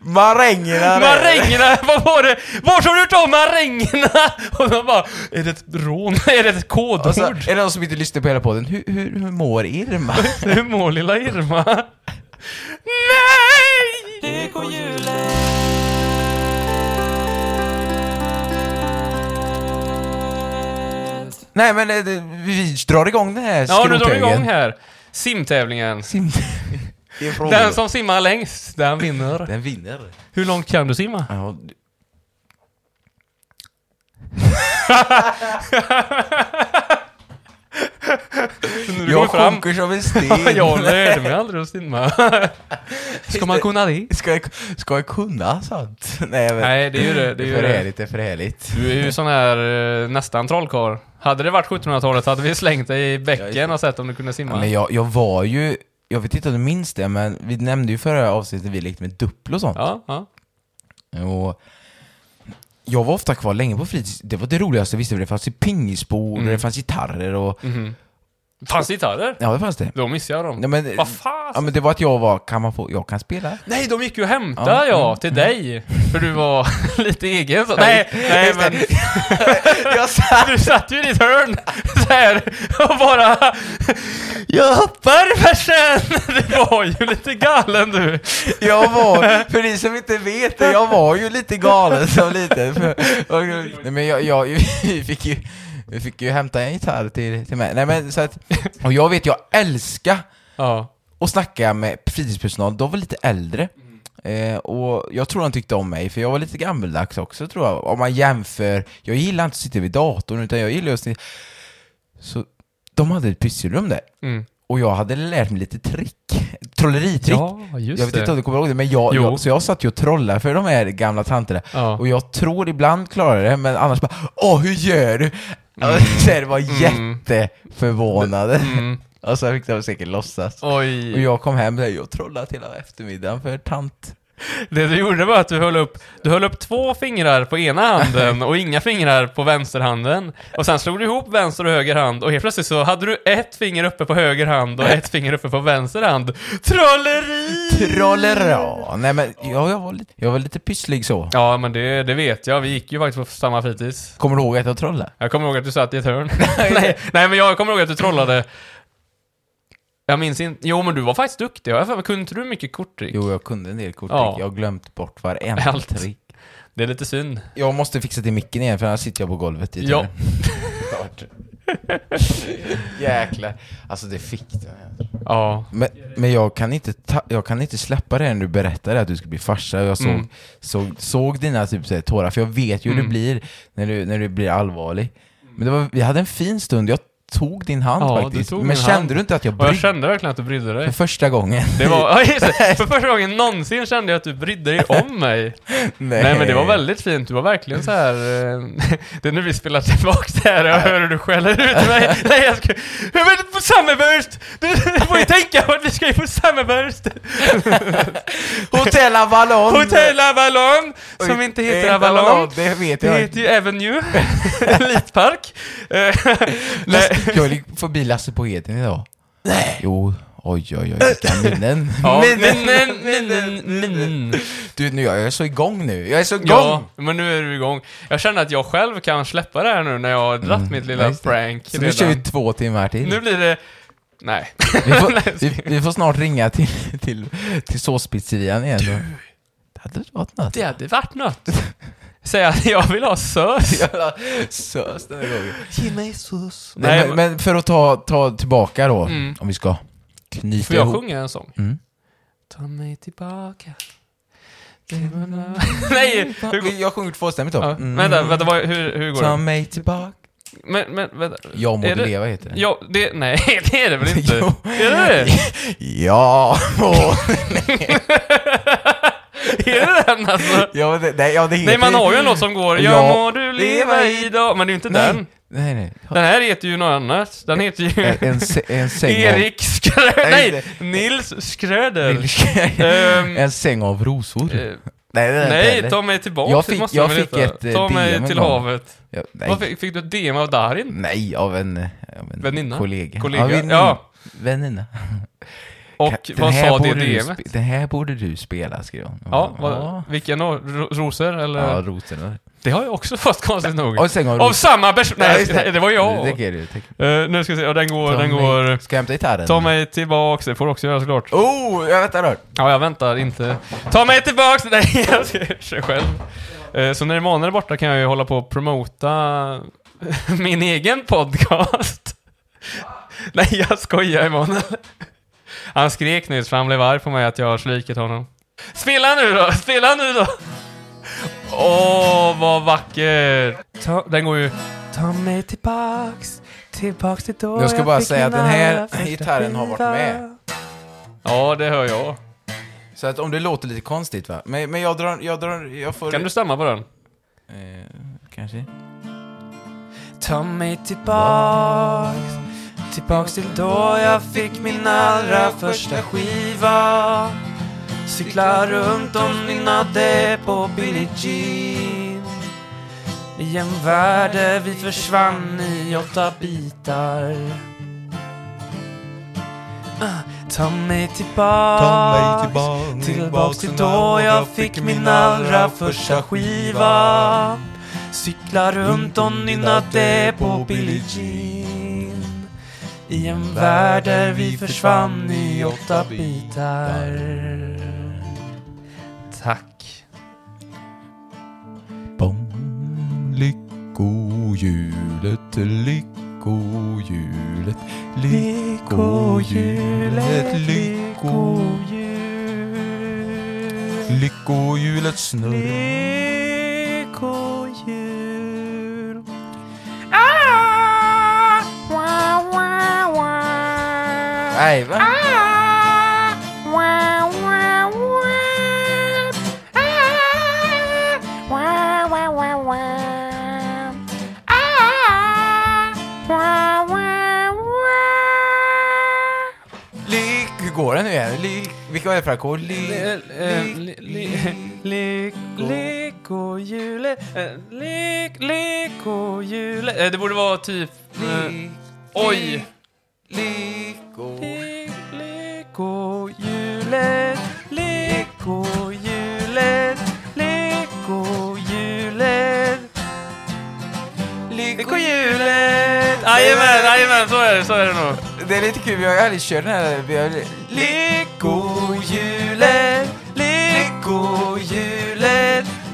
B: Marängerna!
A: Marängerna, vad var det? Var har du hört om marängerna? Och de bara, är det ett rån? Är det ett kodord?
B: Och så är det någon som inte lyssnar på hela podden. Hur, hur, hur mår Irma?
A: Hur mår lilla Irma? Nej!
B: Nej men eh, det- vi drar igång den här
A: Ja, nu drar vi igång här. Simtävlingen.
B: Sim-.
A: Den som simmar längst, den vinner.
B: Den vinner.
A: Hur långt kan du simma?
B: Ja, <laughs> <laughs>
A: Nu
B: jag
A: fram.
B: sjunker som en sten.
A: jag lärde mig aldrig att <laughs> simma. Ska man kunna det?
B: Ska jag, ska jag kunna sånt? <laughs> Nej, men,
A: Nej, det är ju det. Det är
B: för
A: det.
B: härligt, det är för härligt.
A: Du är ju sån här eh, nästan trollkarl. Hade det varit 1700-talet hade vi slängt dig i bäcken och sett om du kunde simma.
B: Men jag, jag var ju, jag vet inte om du minns det, men vi nämnde ju förra avsnittet vi lekte med Duplo och sånt.
A: Ja, ja.
B: Och jag var ofta kvar länge på fritids. Det var det roligaste jag visste, för det fanns ju pingisbord, och det fanns gitarrer och...
A: Mhm. Fanns det gitarrer?
B: Ja, det fanns det.
A: Då missade jag dem.
B: Ja, men,
A: Vad fan?
B: ja, men det var att jag var, kan man få, jag kan spela?
A: Nej, de gick ju och hämtade
B: Ja,
A: ja,
B: mm,
A: till dig. För du var <laughs> lite egen så. Nej, nej men <laughs>
B: jag satt...
A: du satt ju i ditt hörn så här och bara... Jag hoppar farsan! Du var ju lite galen du.
B: Jag var, för ni som inte vet det, jag var ju lite galen som liten. För, och, nej men jag, jag, vi fick ju, vi fick ju hämta en gitarr till, till mig. Nej men så att, och jag vet, jag älskar
A: Ja.
B: att snacka med fritidspersonal, de var lite äldre. Eh, och jag tror de tyckte om mig, för jag var lite gammeldags också tror jag. Om man jämför, jag gillar inte att sitta vid datorn, utan jag gillar att sitta... Så de hade ett pysselrum där.
A: Mm.
B: Och jag hade lärt mig lite trick, trolleritrick.
A: Ja, just
B: Jag vet
A: det.
B: inte om du kommer ihåg det, men jag, jag, så jag satt ju och trollade för de här gamla tanterna.
A: Ja.
B: Och jag tror ibland klarar det, men annars bara Åh, hur gör du?
A: Mm. <laughs>
B: Det var
A: Mm.
B: jätteförvånade.
A: Mm. <laughs>
B: Och så fick de säkert låtsas. Och
A: Oj.
B: jag kom hem där och trollade hela eftermiddagen för tant.
A: Det du gjorde var att du höll upp, du höll upp två fingrar på ena handen och inga fingrar på vänsterhanden. Och sen slog du ihop vänster och höger hand och helt plötsligt så hade du ett finger uppe på höger hand och ett finger uppe på vänster hand. Trolleri!
B: Trollera! Nej men, ja, jag var lite, jag var lite pysslig så.
A: Ja, men det, det vet jag. Vi gick ju faktiskt på samma fritids.
B: Kommer du ihåg att jag trollade?
A: Jag kommer ihåg att du satt i ett hörn. <laughs> nej, nej, men jag kommer ihåg att du trollade. Jag minns inte. Jo, men du var faktiskt duktig. Jag har för mig, kunde inte du mycket korttrick?
B: Jo, jag kunde en del korttrick.
A: Ja.
B: Jag har glömt bort varenda
A: Allt.
B: trick.
A: Det är lite synd.
B: Jag måste fixa till micken igen, för annars sitter jag på golvet. i
A: Ja.
B: Klart. <laughs> Jäklar. Alltså det fick det.
A: Ja.
B: Men, men jag, kan inte ta, jag kan inte släppa det när du berättade att du skulle bli farsa. Jag såg,
A: Mm.
B: såg, såg dina typ, så här, tårar, för jag vet ju hur
A: Mm.
B: det blir när du, när du blir allvarlig. Men det var, vi hade en fin stund, jag tog din hand
A: Ja,
B: faktiskt. Men kände
A: hand.
B: du inte att jag
A: Och jag
B: brydde
A: kände verkligen att du brydde dig.
B: för första gången?
A: Det var, <laughs> det. För första gången någonsin kände jag att du brydde dig om mig. Nej men det var väldigt fint, du var verkligen så här. eh, <laughs> Det är nu vi spelar tillbaka det här och jag hör hur du skäller ut mig. <laughs> Nej jag ska... Jag vill på Summerburst! Du, du får ju tänka på att vi ska ju på Summerburst!
B: Hotell Avalon!
A: Hotell Avalon! Som inte heter Avalon.
B: Det vet
A: Det
B: jag.
A: heter ju Avenue. Elitpark. Eh, Nej.
B: Jag gick förbi Lasse på Heden idag. Nej. Jo, oj oj oj, vilka <laughs> minnen.
A: Ja, <laughs>
B: Minnen.
A: men, men.
B: Du, nu, jag är så igång nu. Jag är så igång!
A: Ja, men nu är du igång. Jag känner att jag själv kan släppa det här nu när jag har dratt
B: Mm,
A: mitt lilla prank
B: Så nu kör vi två timmar till.
A: Nu blir det... Nej.
B: Vi får, <laughs> vi, vi får snart ringa till, till, till såspizzerian igen. Du. Det hade varit något.
A: Det hade varit något. Säga att jag vill ha. <laughs>
B: Jävla sös den här gången.
A: Ge mig sås.
B: Nej,
A: Nej,
B: men, men för att ta, ta tillbaka då,
A: Mm.
B: om vi ska knyta
A: Får jag
B: ihop.
A: sjunga en sång?
B: Mm.
A: Ta mig tillbaka. <laughs> Nej! Hur går...
B: Jag sjunger tvåstämmigt då.
A: Ja,
B: Mm.
A: Vänta, vänta, vad, hur, hur går
B: Ta
A: det?
B: mig tillbaka.
A: Men, men, vänta.
B: Jag må
A: Är det-
B: leva heter det.
A: Ja, det... Nej, <laughs> det är det väl inte?
B: Jo.
A: Är det det?
B: Ja, må... <laughs>
A: Är det den alltså?
B: ja, det, nej, ja, det heter...
A: Nej, man har ju en låt som går Ja,
B: Ja,
A: må du leva idag, men det är ju inte
B: nej.
A: den.
B: Nej, nej.
A: Den här heter ju något annat. Den heter ju...
B: En, en, en <laughs> säng av...
A: Erik Skröder.
B: Nej,
A: Nej, Nils Skröder. Ehm,
B: en säng av rosor.
A: eh,
B: nej, det är det inte
A: Nej,
B: heller.
A: ta mig tillbaka.
B: Jag
A: det
B: fick-
A: måste
B: jag
A: man väl
B: fick
A: heta.
B: ett, eh,
A: Ta mig
B: DM en
A: till
B: gång.
A: havet.
B: Ja, nej.
A: Vad fick, fick du ett DM av Darin?
B: nej, av en, av en
A: Väninna?
B: kollega.
A: Kollega?
B: Ja, väninna.
A: Ja.
B: Väninna.
A: Och vad sa det
B: du
A: DMet?
B: Den här borde du spela, skrev hon.
A: Ja, vad, vilken då? Ro- Rosor eller?
B: Ja, rosorna.
A: Det har jag också fått konstigt nog.
B: Och sen
A: Av
B: du-
A: samma person!
B: Ja,
A: Nej, det var jag.
B: Det är det, tänk.
A: Eh, nu ska vi se, och den går, den går...
B: Ska jag hämta gitarren?
A: Ta mig tillbaks, det får du också göra såklart.
B: Oh, jag väntar då.
A: Ja, jag väntar inte. Ta mig tillbaks! <laughs> Nej, jag ska köra själv. Eh, Så när Emanuel är borta kan jag ju hålla på och promota <laughs> min egen podcast. <laughs> Nej, jag skojar Emanuel. Han skrek nyss för han blev arg på mig att jag har svikit honom. Spela nu då! Spela nu då! Åh, vad vacker! Ta, den går ju... Ta mig tillbaks, tillbaks till då
B: Jag ska bara säga att den här gitarren har varit med.
A: Ja, det hör jag.
B: Så att om det låter lite konstigt va. Men, men jag drar, jag drar, jag får...
A: Kan du stämma på den?
B: Eh, kanske?
A: Ta mig tillbaks Tillbaks till då jag fick min allra första skiva. Cykla runt och nynnade på Billie Jean. I en värld där vi försvann i åtta bitar. Ah, Ta mig tillbaks Tillbaks till då jag fick min allra första skiva. Cykla runt och nynnade på Billie Jean i en värld där vi försvann i åtta bitar Tack
B: Bom, lyckohjulet, lyckohjulet, lyckohjulet, lyckohjulet, lyckohjulet snurrar. Nej, va? Lyck, hur går den nu igen? Lyck, vilka var det för ackord? Lyck, lyck,
A: Lyckohjulet, eh, lyck, lyckohjulet. Eh, Det borde vara typ... eh,
B: lyck,
A: Oj! Är det, så är det nog.
B: Det är lite kul, vi har ju aldrig kört den här. Vi har...
A: Lyckohjulet, lyckohjulet,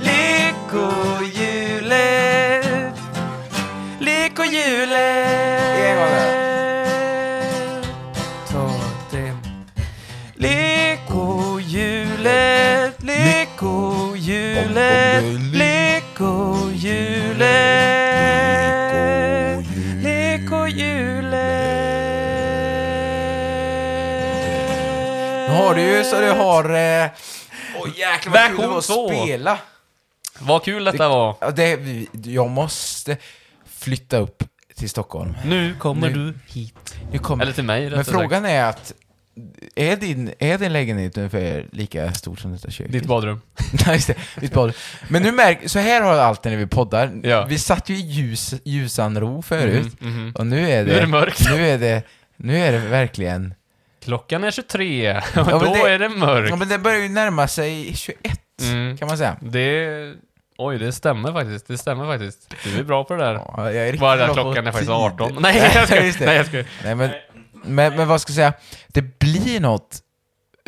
A: lyckohjulet, lyckohjulet.
B: En gång
A: Ta det. Lyckohjulet, lyckohjulet, lyckohjulet,
B: har du ju så du har... Eh... Åh jäklar vad kul det var att
A: Version två.
B: spela.
A: Vad kul detta var.
B: Ja, det, jag måste flytta upp till Stockholm.
A: Nu kommer
B: Nu-
A: du hit.
B: Nu kommer...
A: Eller till mig
B: Men
A: rättare sagt.
B: frågan är att... Är din, är din lägenhet ungefär lika stor som detta kök?
A: Ditt badrum. <laughs>
B: Nej, just det. Ditt bad. Men nu märker... Så här har det alltid när vi poddar.
A: Ja.
B: Vi satt ju i ljus, ljusan ro förut.
A: Mhm, mhm.
B: Och nu är det...
A: Nu är det mörkt.
B: Nu är det, nu är det verkligen...
A: Klockan är 23 och
B: men
A: då
B: det-
A: är det mörkt.
B: Ja, men det börjar ju närma sig 21,
A: Mm.
B: kan man säga.
A: Det... Oj, det stämmer faktiskt. Det stämmer faktiskt. Du är bra på det där.
B: Ja, jag är
A: Bara
B: på
A: klockan är faktiskt
B: tid.
A: 18. <laughs> Nej, jag
B: det.
A: nej, jag ska.
B: Nej, men, men, men vad ska jag säga? Det blir något...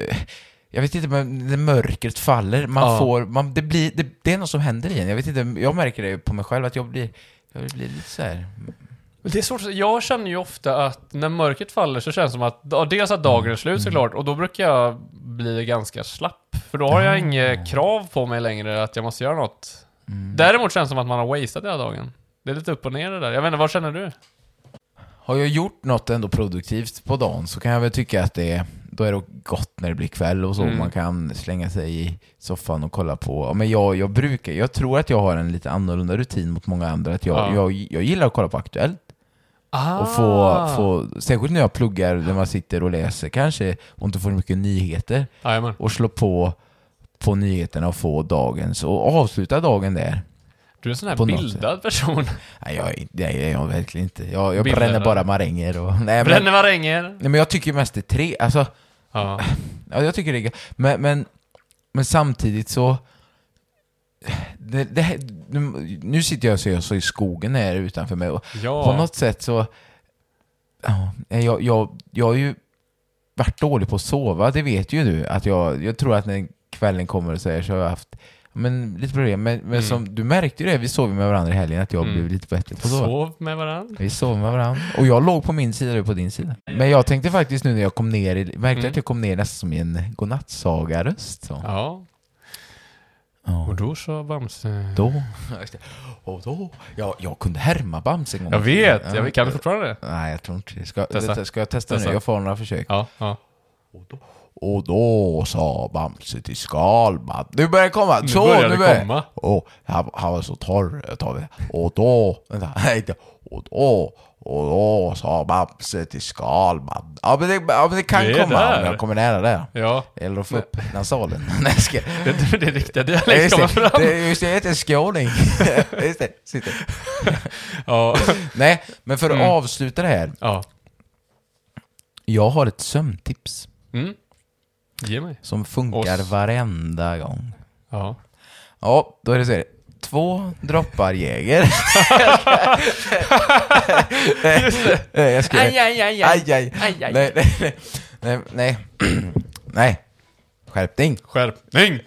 B: eh, Jag vet inte, men det mörkret faller. Man
A: Ja.
B: får... Man, det, blir, det, det är något som händer i en. Jag vet inte, jag märker det på mig själv att jag blir... Jag blir lite så här.
A: Det är svårt Jag känner ju ofta att när mörkret faller så känns det som att, dels att dagen är slut såklart, och då brukar jag bli ganska slapp. För då har jag inget krav på mig längre att jag måste göra något. Däremot känns det som att man har wasted hela dagen. Det är lite upp och ner det där. Jag vet inte, vad känner du?
B: Har jag gjort något ändå produktivt på dagen så kan jag väl tycka att det är, då är det gott när det blir kväll och så.
A: Mm.
B: Man kan slänga sig i soffan och kolla på. Men jag, jag brukar, jag tror att jag har en lite annorlunda rutin mot många andra. Att jag,
A: Ja.
B: jag, jag gillar att kolla på Aktuellt.
A: Ah.
B: Och få, få, särskilt när jag pluggar, när man sitter och läser kanske, och inte får mycket nyheter.
A: Jajamän.
B: Och slå på, på nyheterna och få dagens, och avsluta dagen där.
A: Du är en sån här bildad person.
B: Nej, jag, nej, jag är verkligen inte. Jag, jag
A: Bildare.
B: bränner bara maränger och... Nej, men,
A: Bränner maränger.
B: nej, men jag tycker mest det är tre, alltså...
A: Ja.
B: Ja, jag tycker det är men, men, men samtidigt så... Det, det, nu- sitter jag och ser så i skogen här utanför mig och
A: Ja.
B: på något sätt så... Ja, jag, jag, jag har ju varit dålig på att sova, det vet ju du. Att jag, jag tror att när kvällen kommer så, här, så har jag haft men, lite problem. Men, men
A: Mm.
B: som, du märkte ju det, vi sov med varandra i helgen, att jag
A: Mm.
B: blev lite bättre på att sova.
A: Sov med varandra.
B: Vi sov med varandra. Och jag låg på min sida, du på din sida. Men jag tänkte faktiskt nu när jag kom ner, märkte
A: Mm.
B: att jag kom ner nästan som i en godnattsaga-röst. Så.
A: Ja.
B: Ja.
A: Och då sa Bamse...
B: Då, <laughs> och då, jag, jag kunde härma Bamse en gång.
A: Jag vet,
B: Ja.
A: jag kan du fortfarande det?
B: Nej, jag tror inte det. Ska.
A: Testa.
B: ska jag testa,
A: Testa.
B: nu? Jag får några försök.
A: Ja, ja.
B: Och då sa Bamse till Skalman. Nu börjar det komma.
A: Nu
B: Så,
A: börjar
B: nu
A: det
B: börjar
A: komma.
B: Och han, han var så torr. Tar vi. Och då, vänta, <laughs> nej, inte. Och då, och då sa Bamse till Skalman. Ja men det, ja, men det kan
A: är
B: komma
A: där.
B: om jag kommer nära det.
A: Ja,
B: Eller få upp nasalen. <laughs> Nej, ska. <laughs>
A: det är det riktiga dialekt kommer
B: det,
A: fram.
B: det, just det, jag heter skåning. just det, sitter.
A: Ja.
B: Nej, men för att
A: Mm.
B: avsluta det här.
A: Ja.
B: Jag har ett sömntips
A: Mm. Ge mig.
B: som funkar
A: Oss.
B: varenda gång.
A: Ja.
B: Ja, då är det så här. Två droppar Jäger. <laughs> Nej, jag ska...
A: Aj, aj, aj, aj.
B: Aj, aj.
A: Aj, aj.
B: Nej, nej, nej. Nej, nej. nej. <clears throat> Skärpning.
A: Skärpning!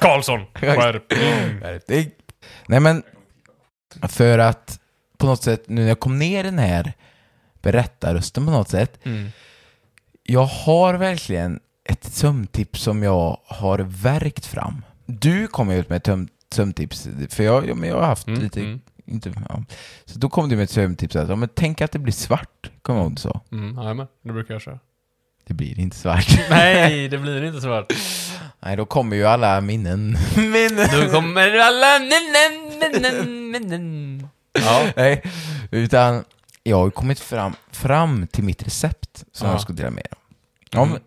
A: Karlsson! <laughs> Skärpning!
B: Skärpning. Nej, men för att på något sätt, nu när jag kom ner i den här berättarrösten på något sätt,
A: Mm.
B: jag har verkligen ett sömntips som jag har verkt fram. Du kom ut med ett sömn- sömntips, för jag, ja, men jag har haft
A: Mm,
B: lite...
A: mm.
B: Inte, ja. Så då kom du med ett sömntips, ja, men tänk att det blir svart, kommer jag ihåg du sa.
A: Mm, jajamän, det brukar jag köra.
B: Det blir inte svart. <laughs>
A: Nej, det blir inte svart.
B: Nej, då kommer ju alla minnen. <laughs> minnen!
A: Då kommer alla minnen, minnen, minnen. Ja.
B: Nej, utan jag har ju kommit fram, fram till mitt recept som
A: Ja.
B: jag ska dela med er om. Ja,
A: Mm.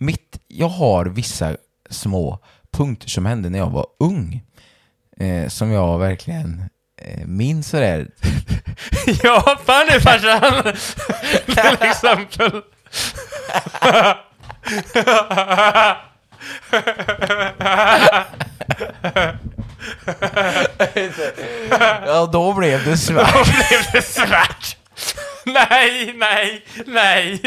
B: Mitt, jag har vissa små punkter som hände när jag var ung. Eh, som jag verkligen eh, minns sådär. <laughs>
A: Ja, fan nu farsan! <laughs> Till exempel. <laughs>
B: Ja, då blev det svart.
A: Då blev det svart. Nej, nej, nej.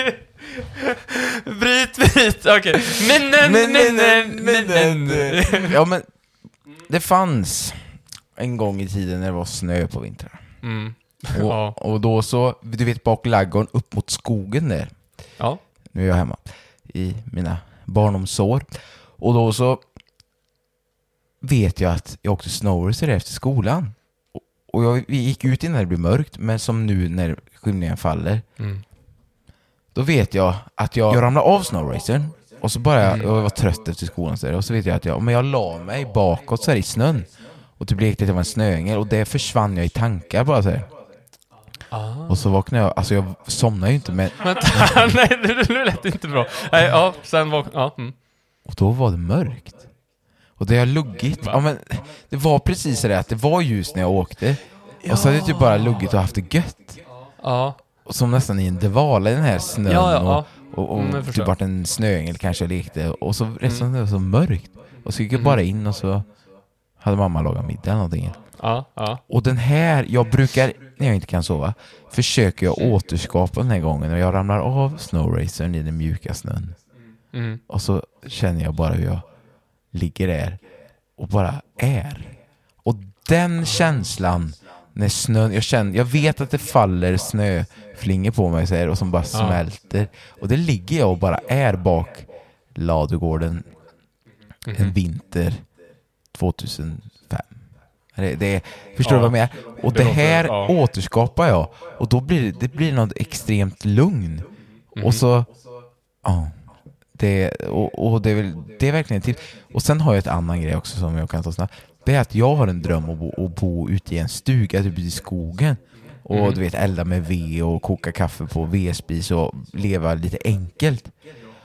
A: <laughs> Bryt, bryt. Okej. Minnen, minnen, minnen.
B: Ja, men det fanns en gång i tiden när det var snö på vintern.
A: Mm.
B: Och,
A: Ja.
B: och då så, du vet bak laggården upp mot skogen där.
A: Ja.
B: Nu är jag hemma i mina barndomsår. Och då så vet jag att jag åkte snowracer efter skolan. Och- Och jag, vi gick ut innan det blev mörkt, men som nu när skymningen faller.
A: Mm.
B: Då vet jag att jag, jag ramlade av snowracern. Och så bara, jag, jag var trött efter skolan så där, och så vet jag att jag, men jag la mig bakåt så här i snön. Och typ lekte att jag var en snöängel och det försvann jag i tankar bara så här.
A: Ah.
B: Och så vaknade jag, alltså jag somnade ju inte men <laughs> <laughs>
A: nej nu, nu lät det inte bra. Nej, ja, sen var... Ja. Mm.
B: Och då var det mörkt. Och det har luggit. Ja, men det var precis så där att det var ljus när jag åkte. Och så hade jag typ bara luggit och haft det gött.
A: Ja.
B: Som nästan i en dvala i den här snön.
A: Ja, ja, ja.
B: Och, och, och
A: Mm,
B: typ vart en snöängel kanske lekte. Och så resten
A: Mm.
B: var så mörkt. Och så gick jag bara in och så hade mamma lagat middag eller någonting.
A: Ja, ja.
B: Och den här, jag brukar, när jag inte kan sova, försöker jag återskapa den här gången. Och jag ramlar av snowracern i den mjuka snön.
A: Mm.
B: Och så känner jag bara hur jag ligger där och bara är. Och den känslan när snön, jag känner, jag vet att det faller snöflingor på mig så här, och som bara smälter. Och det ligger jag och bara är bak ladugården en vinter 2005. Det, det, förstår
A: Ja,
B: du vad jag menar? Och
A: det
B: det,
A: låter-
B: här
A: ja.
B: återskapar jag. Och då blir det, blir något extremt lugn. Och så... Ja. Det, och, och det, är väl, det är verkligen till. Och sen har jag ett annan grej också som jag kan ta snabbt. Det är att jag har en dröm att bo, att bo ute i en stuga typ i skogen. Och du vet elda med ved och koka kaffe på vedspis och leva lite enkelt.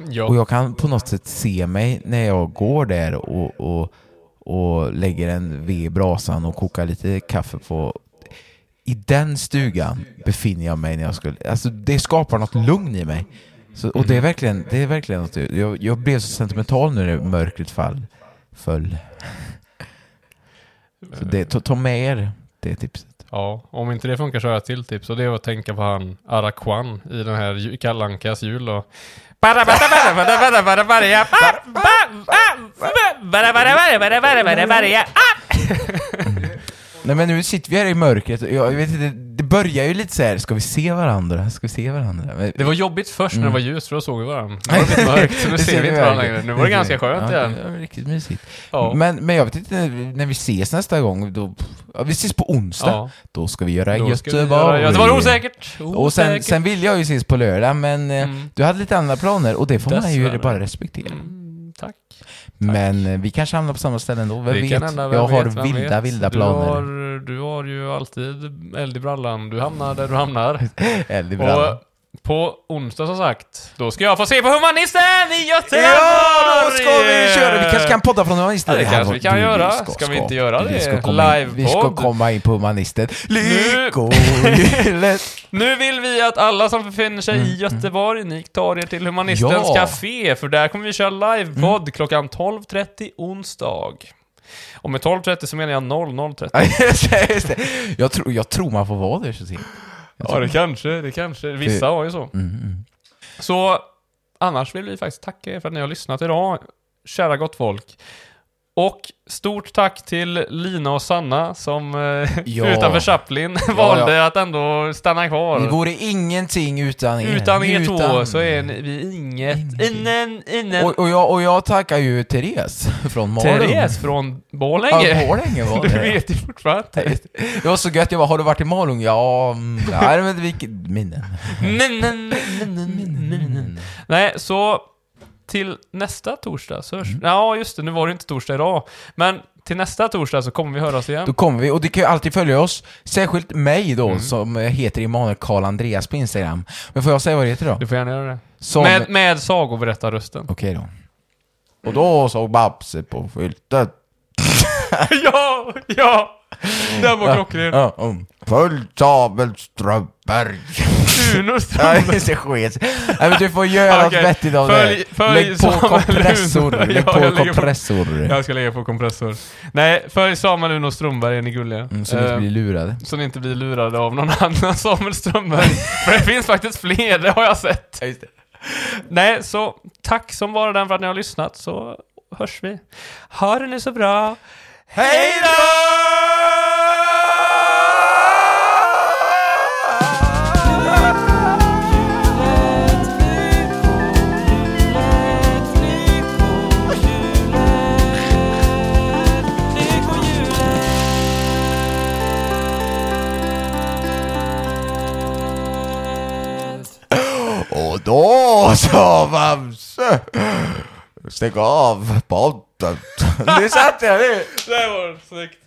A: Ja.
B: Och jag kan på något sätt se mig när jag går där och, och, och lägger en ved i brasan och kokar lite kaffe på. I den stugan befinner jag mig när jag skulle... Alltså det skapar något lugn i mig. Så, och det är verkligen, det är verkligen något, jag, jag blev så sentimental nu när mörkret fall, föll. Så det, ta, ta med er det tipset.
A: Ja, om inte det funkar så har jag ett till tips och det är att tänka på han Araquan i den här Kallankas Kalle Ankas jul och
B: Nej men nu sitter vi här i mörkret, och jag vet inte, det börjar ju lite så här. ska vi se varandra? Ska vi se varandra? Men,
A: Det var jobbigt först när det var ljust för då såg vi varandra. <laughs> Nu var det lite mörkt så nu
B: Det
A: ser vi inte varandra längre. Nu var det ganska skönt
B: ja,
A: igen.
B: Ja, riktigt mysigt.
A: Ja.
B: Men, men jag vet inte, när, vi ses nästa gång, då, ja, vi ses på onsdag.
A: Ja.
B: Då ska vi göra
A: Då ska vi
B: Göteborg.
A: göra- Göteborg osäkert.
B: Och sen,
A: Osäkert.
B: sen vill jag ju ses på lördag, men eh,
A: Mm.
B: du hade lite andra planer och det får man ju
A: Dessvärre.
B: bara respektera.
A: Mm.
B: Men eh, vi kanske hamnar på samma ställe ändå, vem
A: Det
B: vet?
A: hända, vem
B: jag har
A: vet, vem
B: vilda,
A: vet.
B: vilda
A: du
B: planer.
A: Har, du har ju alltid eld i brallan. Du hamnar där du hamnar. <laughs>
B: Eld i brallan.
A: Och på onsdag som sagt, då ska jag få se på Humanisten i Göteborg!
B: Ja, då ska vi köra! Vi kanske kan podda från Humanisten.
A: Ja, det kanske vi kan
B: du,
A: göra.
B: ska-
A: Ska vi inte göra
B: vi
A: det?
B: komma in- Vi ska komma in på Humanisten.
A: Nu-
B: Lyckohjulet! <laughs>
A: Nu vill vi att alla som befinner sig
B: Mm,
A: i Göteborg, ni tar er till Humanistens
B: Ja.
A: Café, för där kommer vi köra livepodd
B: Mm.
A: klockan 12.30 onsdag. Och med 12.30 så menar jag 00.30. <laughs>
B: Ja, just det, just det. Jag, tror, jag tror man får vara där så sent.
A: Ja, det kanske, det kanske. Vissa har ju så.
B: Mm, mm.
A: Så annars vill vi faktiskt tacka er för att ni har lyssnat idag, kära gott folk. Och stort tack till Lina och Sanna som eh,
B: Ja.
A: utanför Chaplin valde att ändå stanna kvar.
B: Det vore ingenting utan er.
A: Utan er två
B: Utan-
A: så är vi inget. Innen, innen.
B: Och, och, jag, och jag tackar ju Therese från Malung.
A: Therese från
B: Ja,
A: Borlänge.
B: Borlänge var <laughs>
A: Du
B: det.
A: vet ju fortfarande.
B: Det var så gött, jag bara, har du varit i Malung? Ja, mm, nej men vilket minnen.
A: Nej, nej, nej, nej, nej. Nej, så till nästa torsdag så hörs... Ja, just det, nu var det inte torsdag idag. Men till nästa torsdag så kommer vi höras igen.
B: Då kommer vi, och du kan ju alltid följa oss, särskilt mig
A: Mm.
B: då, som heter Emanuel Karl Andreas på Instagram. Men får jag säga vad det heter då?
A: Du får gärna göra det.
B: Som...
A: Med, med sagoberättarrösten.
B: Okej då. Och då såg Babse på skylten. <laughs>
A: ja, ja! Den var klockren.
B: Ja, um, Fullt sabelstrumpor.
A: Uno
B: Ja,
A: Strömberg.
B: det är skit. Nej men du får göra något vettigt av
A: följ-
B: det.
A: följ
B: Lägg på kompressor.
A: Uno.
B: Lägg
A: Ja,
B: på
A: jag lägger på-
B: kompressor.
A: Jag ska lägga på kompressor. Nej, följ Samuel Uno Strömberg, är ni gulliga.
B: Mm, så ni inte
A: Eh,
B: blir lurade.
A: så ni inte blir lurade av någon <laughs> annan Samuel Strömberg. För det finns faktiskt fler, det har jag sett. Nej, så tack som bara den för att ni har lyssnat, så hörs vi. Ha det nu så bra. Hej
B: Och då <laughs> sa Bamse Stäng av podden. Nu satt jag nu.
A: Det var snyggt.